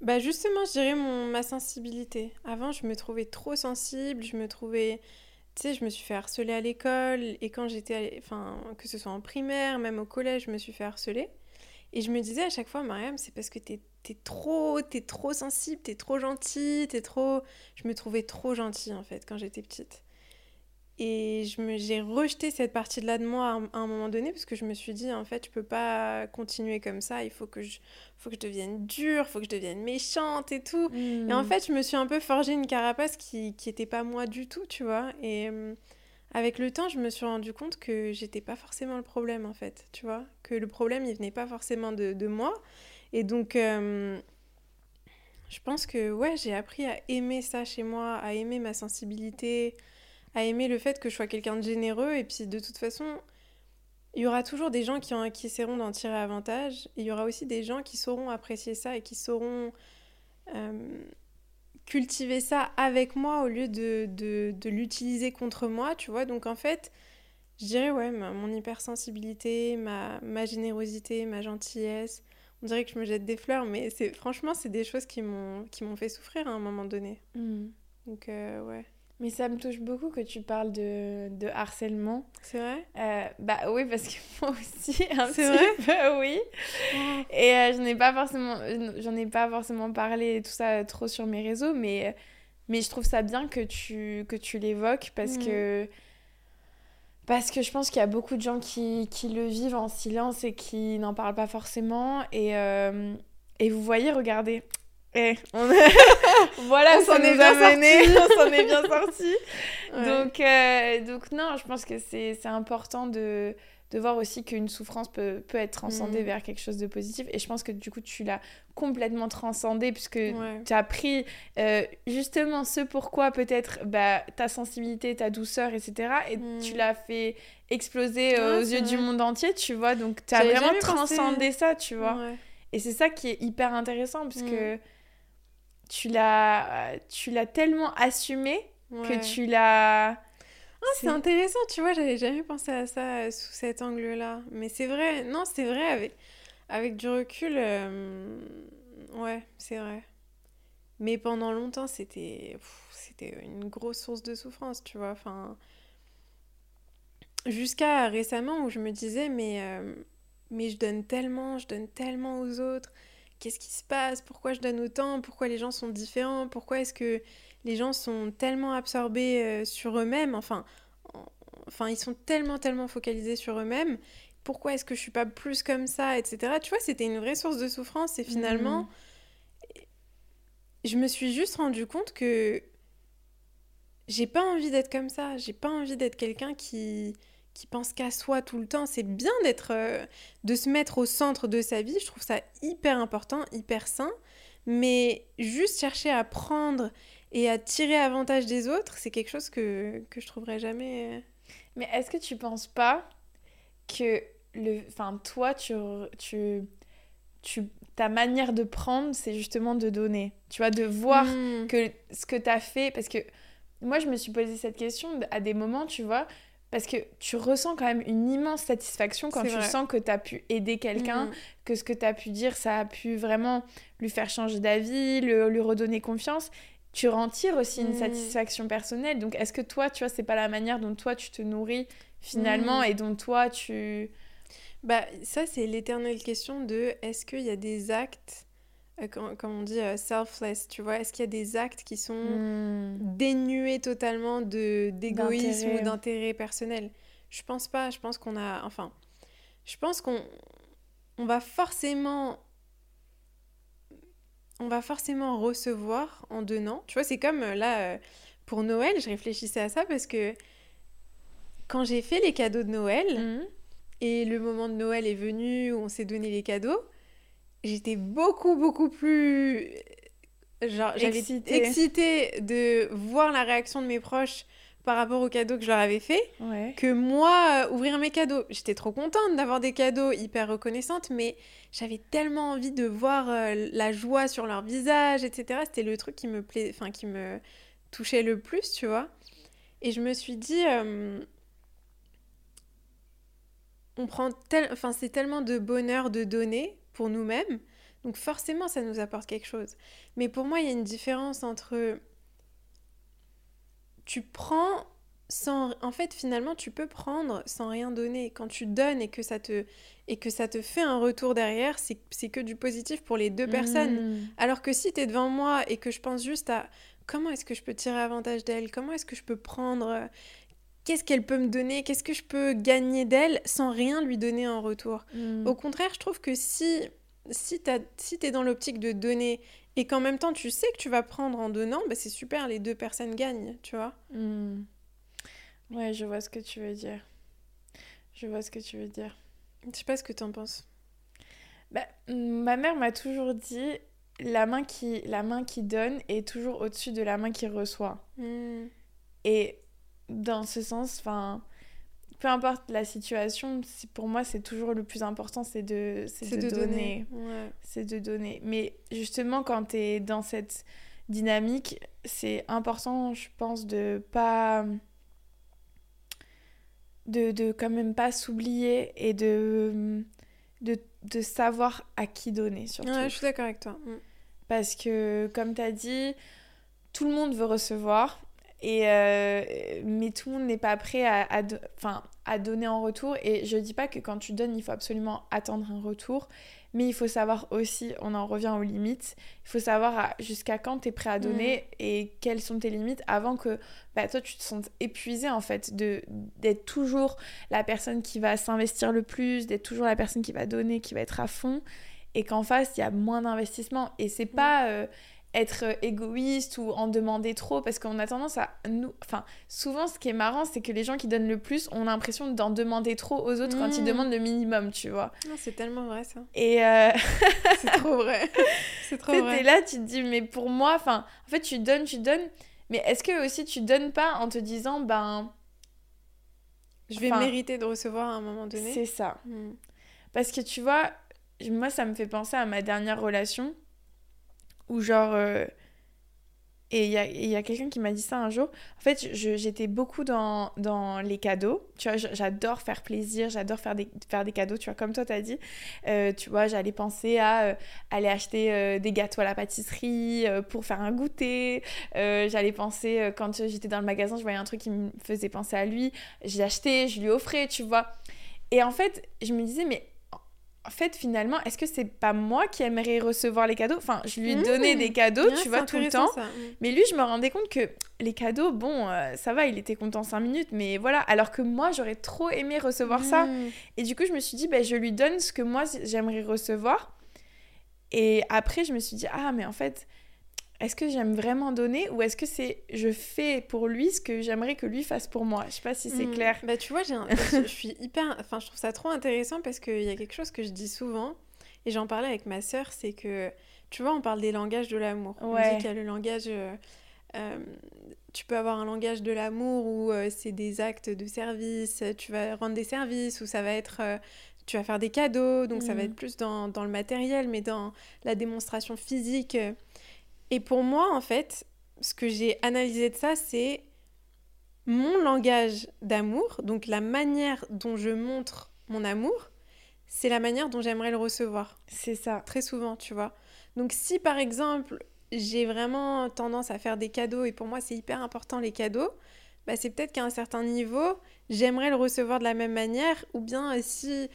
Bah justement, je dirais mon, ma sensibilité. Avant, je me trouvais trop sensible, je me trouvais... Tu sais, je me suis fait harceler à l'école, et quand j'étais... Enfin, que ce soit en primaire, même au collège, je me suis fait harceler. Et je me disais à chaque fois, Mariam, c'est parce que t'es t'es trop, t'es trop sensible, t'es trop gentille, t'es trop... Je me trouvais trop gentille, en fait, quand j'étais petite. Et je me, j'ai rejeté cette partie-là de moi à un, à un moment donné parce que je me suis dit, en fait, je peux pas continuer comme ça. Il faut que je, faut que je devienne dure, il faut que je devienne méchante et tout. Et en
Mm.
fait, je me suis un peu forgé une carapace qui, qui était pas moi du tout, tu vois. Et euh, avec le temps, je me suis rendu compte que j'étais pas forcément le problème, en fait, tu vois. Que le problème, il venait pas forcément de, de moi. Et donc, euh, je pense que, ouais, j'ai appris à aimer ça chez moi, à aimer ma sensibilité, à aimer le fait que je sois quelqu'un de généreux. Et puis, de toute façon, il y aura toujours des gens qui, en- qui essaieront d'en tirer avantage. Et il y aura aussi des gens qui sauront apprécier ça et qui sauront euh, cultiver ça avec moi au lieu de, de, de l'utiliser contre moi, tu vois. Donc, en fait, je dirais, ouais, ma- mon hypersensibilité, ma, ma générosité, ma gentillesse. On dirait que je me jette des fleurs, mais c'est franchement, c'est des choses qui m'ont fait souffrir à un moment donné.
Mm.
Donc, euh, ouais.
Mais ça me touche beaucoup que tu parles de, de harcèlement.
C'est vrai?
Euh, bah oui, parce que [laughs] moi aussi, un petit
vrai?
peu, oui. Et euh, j'en ai pas forcément, j'en ai pas forcément parlé tout ça euh, trop sur mes réseaux, mais, mais je trouve ça bien que tu, que tu l'évoques parce
Mhm.
que parce que je pense qu'il y a beaucoup de gens qui, qui le vivent en silence et qui n'en parlent pas forcément. Et, euh, et vous voyez, regardez. Eh, on... [laughs] voilà,
On
ça
s'en est
a mené, [laughs] on s'en est bien sorti.
Ouais.
Donc, euh, donc non, je pense que c'est important de, de voir aussi qu'une souffrance peut, peut être transcendée
Mhm.
vers quelque chose de positif. Et je pense que du coup, tu l'as complètement transcendé puisque
Ouais.
tu as pris euh, justement ce pourquoi peut-être bah, ta sensibilité, ta douceur, etc. Et
Mhm.
tu l'as fait exploser euh,
Ouais,
aux yeux du monde entier, tu vois. Donc, tu as vraiment
pensé.
transcendé ça, tu vois. Et c'est ça qui est hyper intéressant parce
Mhm.
que tu l'as tu l'as tellement assumé
Ouais.
que tu l'as...
Ah, c'est intéressant, tu vois, j'avais jamais pensé à ça euh, sous cet angle-là. Mais c'est vrai, non, c'est vrai, avec, avec du recul, euh, ouais, c'est vrai. Mais pendant longtemps, c'était c'était une grosse source de souffrance, tu vois. Enfin, jusqu'à récemment où je me disais, mais, euh, mais je donne tellement, je donne tellement aux autres. Qu'est-ce qui se passe? Pourquoi je donne autant? Pourquoi les gens sont différents? Pourquoi est-ce que les gens sont tellement absorbés euh, sur eux-mêmes? Enfin, en- enfin, ils sont tellement, tellement focalisés sur eux-mêmes. Pourquoi est-ce que je suis pas plus comme ça, etc. Tu vois, c'était une vraie source de souffrance et finalement, je me suis juste rendu compte que j'ai pas envie d'être comme ça. J'ai pas envie d'être quelqu'un qui qui pense qu'à soi tout le temps. C'est bien d'être, euh, de se mettre au centre de sa vie. Je trouve ça hyper important, hyper sain. Mais juste chercher à prendre et à tirer avantage des autres, c'est quelque chose que, que je trouverais jamais. euh,
Mais est-ce que tu penses pas que le, enfin, toi, tu, tu, tu, ta manière de prendre, c'est justement de donner. Tu vois, de voir
Mm.
que ce que tu as fait. Parce que moi, je me suis posé cette question à des moments, tu vois, parce que tu ressens quand même une immense satisfaction quand tu
vrai.
sens que tu as pu aider quelqu'un,
Mhm.
que ce que tu as pu dire, ça a pu vraiment lui faire changer d'avis, lui redonner confiance. Tu en tires aussi une
Mhm.
satisfaction personnelle. Donc, est-ce que toi, tu vois, c'est pas la manière dont toi tu te nourris finalement
Mhm.
et dont toi tu.
Bah, ça, c'est l'éternelle question de est-ce qu'il y a des actes, comme, comme on dit, euh, selfless, tu vois, est-ce qu'il y a des actes qui sont
Hmm.
dénués totalement d'égoïsme ou d'intérêt personnel? Je pense pas, je pense qu'on a, enfin, je pense qu'on on va forcément on va forcément recevoir en donnant. Tu vois, c'est comme euh, là, euh, pour Noël, je réfléchissais à ça parce que quand j'ai fait les cadeaux de Noël,
Mhm.
et le moment de Noël est venu où on s'est donné les cadeaux, j'étais beaucoup, beaucoup plus genre, j'avais excité de voir la réaction de mes proches par rapport aux cadeaux que je leur avais fait que moi euh, ouvrir mes cadeaux. J'étais trop contente d'avoir des cadeaux, hyper reconnaissante, mais j'avais tellement envie de voir euh, la joie sur leur visage, etc. C'était le truc qui me plaît, enfin qui me touchait le plus, tu vois. Et je me suis dit, euh, on prend tel, enfin c'est tellement de bonheur de donner pour nous-mêmes, donc forcément ça nous apporte quelque chose. Mais pour moi il y a une différence entre tu prends sans en fait finalement tu peux prendre sans rien donner quand tu donnes et que ça te et que ça te fait un retour derrière c'est que du positif pour les deux personnes mmh. alors que si tu es devant moi et que je pense juste à comment est-ce que je peux tirer avantage d'elle comment est-ce que je peux prendre qu'est-ce qu'elle peut me donner qu'est-ce que je peux gagner d'elle sans rien lui donner en retour mmh. au contraire je trouve que si si tu si es dans l'optique de donner et qu'en même temps tu sais que tu vas prendre en donnant, bah c'est super, les deux personnes gagnent, tu vois.
Hmm. Ouais, je vois ce que tu veux dire. Je vois ce que tu veux dire.
Je sais pas ce que tu en penses.
Bah, ma mère m'a toujours dit la main qui la main qui donne est toujours au-dessus de la main qui reçoit. Hmm. Et dans ce sens, enfin peu importe la situation, pour moi, c'est toujours le plus important, c'est de, de, de, donner. C'est de donner. Mais justement, quand tu es dans cette dynamique, c'est important, je pense, de pas. De, de quand même pas s'oublier et de, de, de, savoir à qui donner, surtout.
Ouais, je suis d'accord avec toi. Mm.
Parce que, comme tu as dit, tout le monde veut recevoir et euh, mais tout le monde n'est pas prêt à, à, à donner en retour. Et je dis pas que quand tu donnes, il faut absolument attendre un retour. Mais il faut savoir aussi, on en revient aux limites, il faut savoir jusqu'à quand tu es prêt à donner mm. et quelles sont tes limites avant que bah, toi tu te sentes épuisé en fait, d'être toujours la personne qui va s'investir le plus, d'être toujours la personne qui va donner, qui va être à fond et qu'en face il y a moins d'investissement. Et c'est mm. pas. Euh, être égoïste ou en demander trop parce qu'on a tendance à nous enfin souvent ce qui est marrant c'est que les gens qui donnent le plus ont l'impression d'en demander trop aux autres quand ils mmh. demandent le minimum tu vois.
C'est tellement vrai ça.
Et euh, [laughs]
c'est trop vrai. [laughs] C'est trop vrai.
Et là tu te dis mais pour moi enfin en fait tu donnes tu donnes mais est-ce que aussi tu donnes pas en te disant ben
je vais mériter de recevoir à un moment donné.
C'est ça. Mmh. parce que tu vois moi ça me fait penser à ma dernière relation ou genre. Euh, et il y a, a quelqu'un qui m'a dit ça un jour. En fait, j'étais beaucoup dans, dans, les cadeaux. Tu vois, j'adore faire plaisir, j'adore faire des, faire des cadeaux, tu vois, comme toi, t'as dit. Euh, tu vois, j'allais penser à euh, aller acheter des gâteaux à la pâtisserie pour faire un goûter. j'allais penser, quand j'étais dans le magasin, je voyais un truc qui me faisait penser à lui. J'ai acheté, je lui offrais, tu vois. Et en fait, je me disais, mais fait, finalement, est-ce que c'est pas moi qui aimerais recevoir les cadeaux? Enfin, je lui ai donné mmh. des cadeaux, tu vois, tout le temps. Mmh. Mais lui, je me rendais compte que les cadeaux, bon, euh, ça va, il était content 5 minutes, mais voilà. Alors que moi, j'aurais trop aimé recevoir ça. Mmh. Et du coup, je me suis dit, ben, je lui donne ce que moi, j'aimerais recevoir. Et après, je me suis dit, ah, mais en fait, est-ce que j'aime vraiment donner ou est-ce que c'est je fais pour lui ce que j'aimerais que lui fasse pour moi? Je sais pas si c'est hmm. clair.
Bah tu vois, je suis hyper enfin je trouve ça trop intéressant parce qu'il y a quelque chose que je dis souvent et j'en parlais avec ma sœur, c'est que tu vois, on parle des langages de l'amour. On dit qu'il y a le langage euh, euh, tu peux avoir un langage de l'amour où euh, c'est des actes de service, tu vas rendre des services, ou ça va être tu vas faire des cadeaux, donc ça va hmm. être plus dans, dans, le matériel, mais dans la démonstration physique. Et pour moi, en fait, ce que j'ai analysé de ça, c'est mon langage d'amour, donc la manière dont je montre mon amour, c'est la manière dont j'aimerais le recevoir.
C'est ça.
Très souvent, tu vois. Donc si par exemple, j'ai vraiment tendance à faire des cadeaux et pour moi c'est hyper important les cadeaux, bah, c'est peut-être qu'à un certain niveau, j'aimerais le recevoir de la même manière ou bien si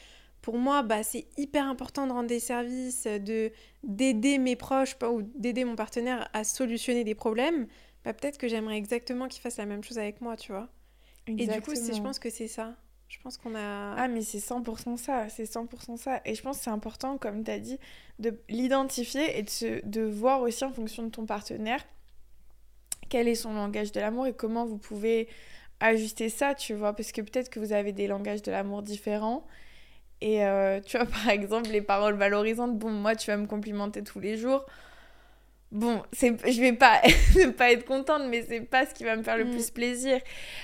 pour moi, bah, c'est hyper important de rendre des services, de d'aider mes proches ou d'aider mon partenaire à solutionner des problèmes. Bah, peut-être que j'aimerais exactement qu'il fasse la même chose avec moi, tu vois. Et du coup, je pense que c'est ça. Je pense qu'on a...
Ah, mais c'est 100% ça, c'est 100% ça. Et je pense que c'est important, comme tu as dit, de l'identifier et de, de voir aussi en fonction de ton partenaire quel est son langage de l'amour et comment vous pouvez ajuster ça, tu vois. Parce que peut-être que vous avez des langages de l'amour différents et euh, tu vois, [laughs] par exemple, les paroles valorisantes, bon, moi, tu vas me complimenter tous les jours. bon, c'est, je vais pas [laughs] ne pas être contente, mais c'est pas ce qui va me faire le
Mm.
plus plaisir.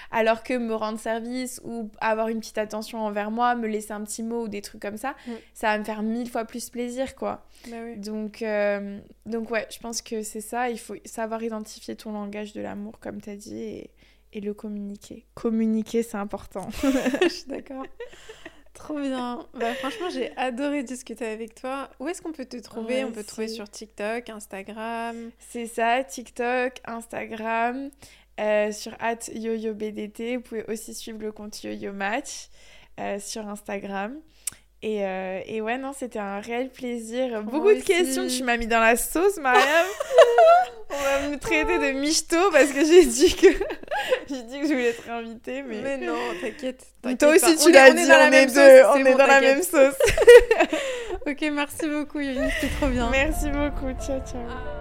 Alors que me rendre service ou avoir une petite attention envers moi, me laisser un petit mot ou des trucs comme ça,
Mm.
ça va me faire mille fois plus plaisir, quoi.
Bah oui.
Donc, euh, donc ouais, je pense que c'est ça. Il faut savoir identifier ton langage de l'amour, comme tu as dit, et, et le communiquer. Communiquer, c'est important. [laughs]
Je suis d'accord. Trop bien. Bah, franchement, j'ai adoré discuter avec toi. Où est-ce qu'on peut te trouver?
Ouais,
On peut te trouver sur TikTok, Instagram?
C'est ça, TikTok, Instagram, euh, sur yoyobdt. Vous pouvez aussi suivre le compte YoYo Match euh, sur Instagram. Et, euh, et ouais, non, c'était un réel plaisir. Beaucoup
moi
de questions. Tu m'as mis dans la sauce, Mariam. [laughs] On va me traiter de michto parce que j'ai dit que [laughs] j'ai dit que je voulais être invitée, mais,
Mais non, t'inquiète. [laughs]
toi aussi
pas.
tu l'as
on est
dit.
dans la
On
même
est
sauce,
on est dans la même sauce.
Ok, merci beaucoup, Yoyi. C'était trop bien.
Merci beaucoup. Ciao, ciao.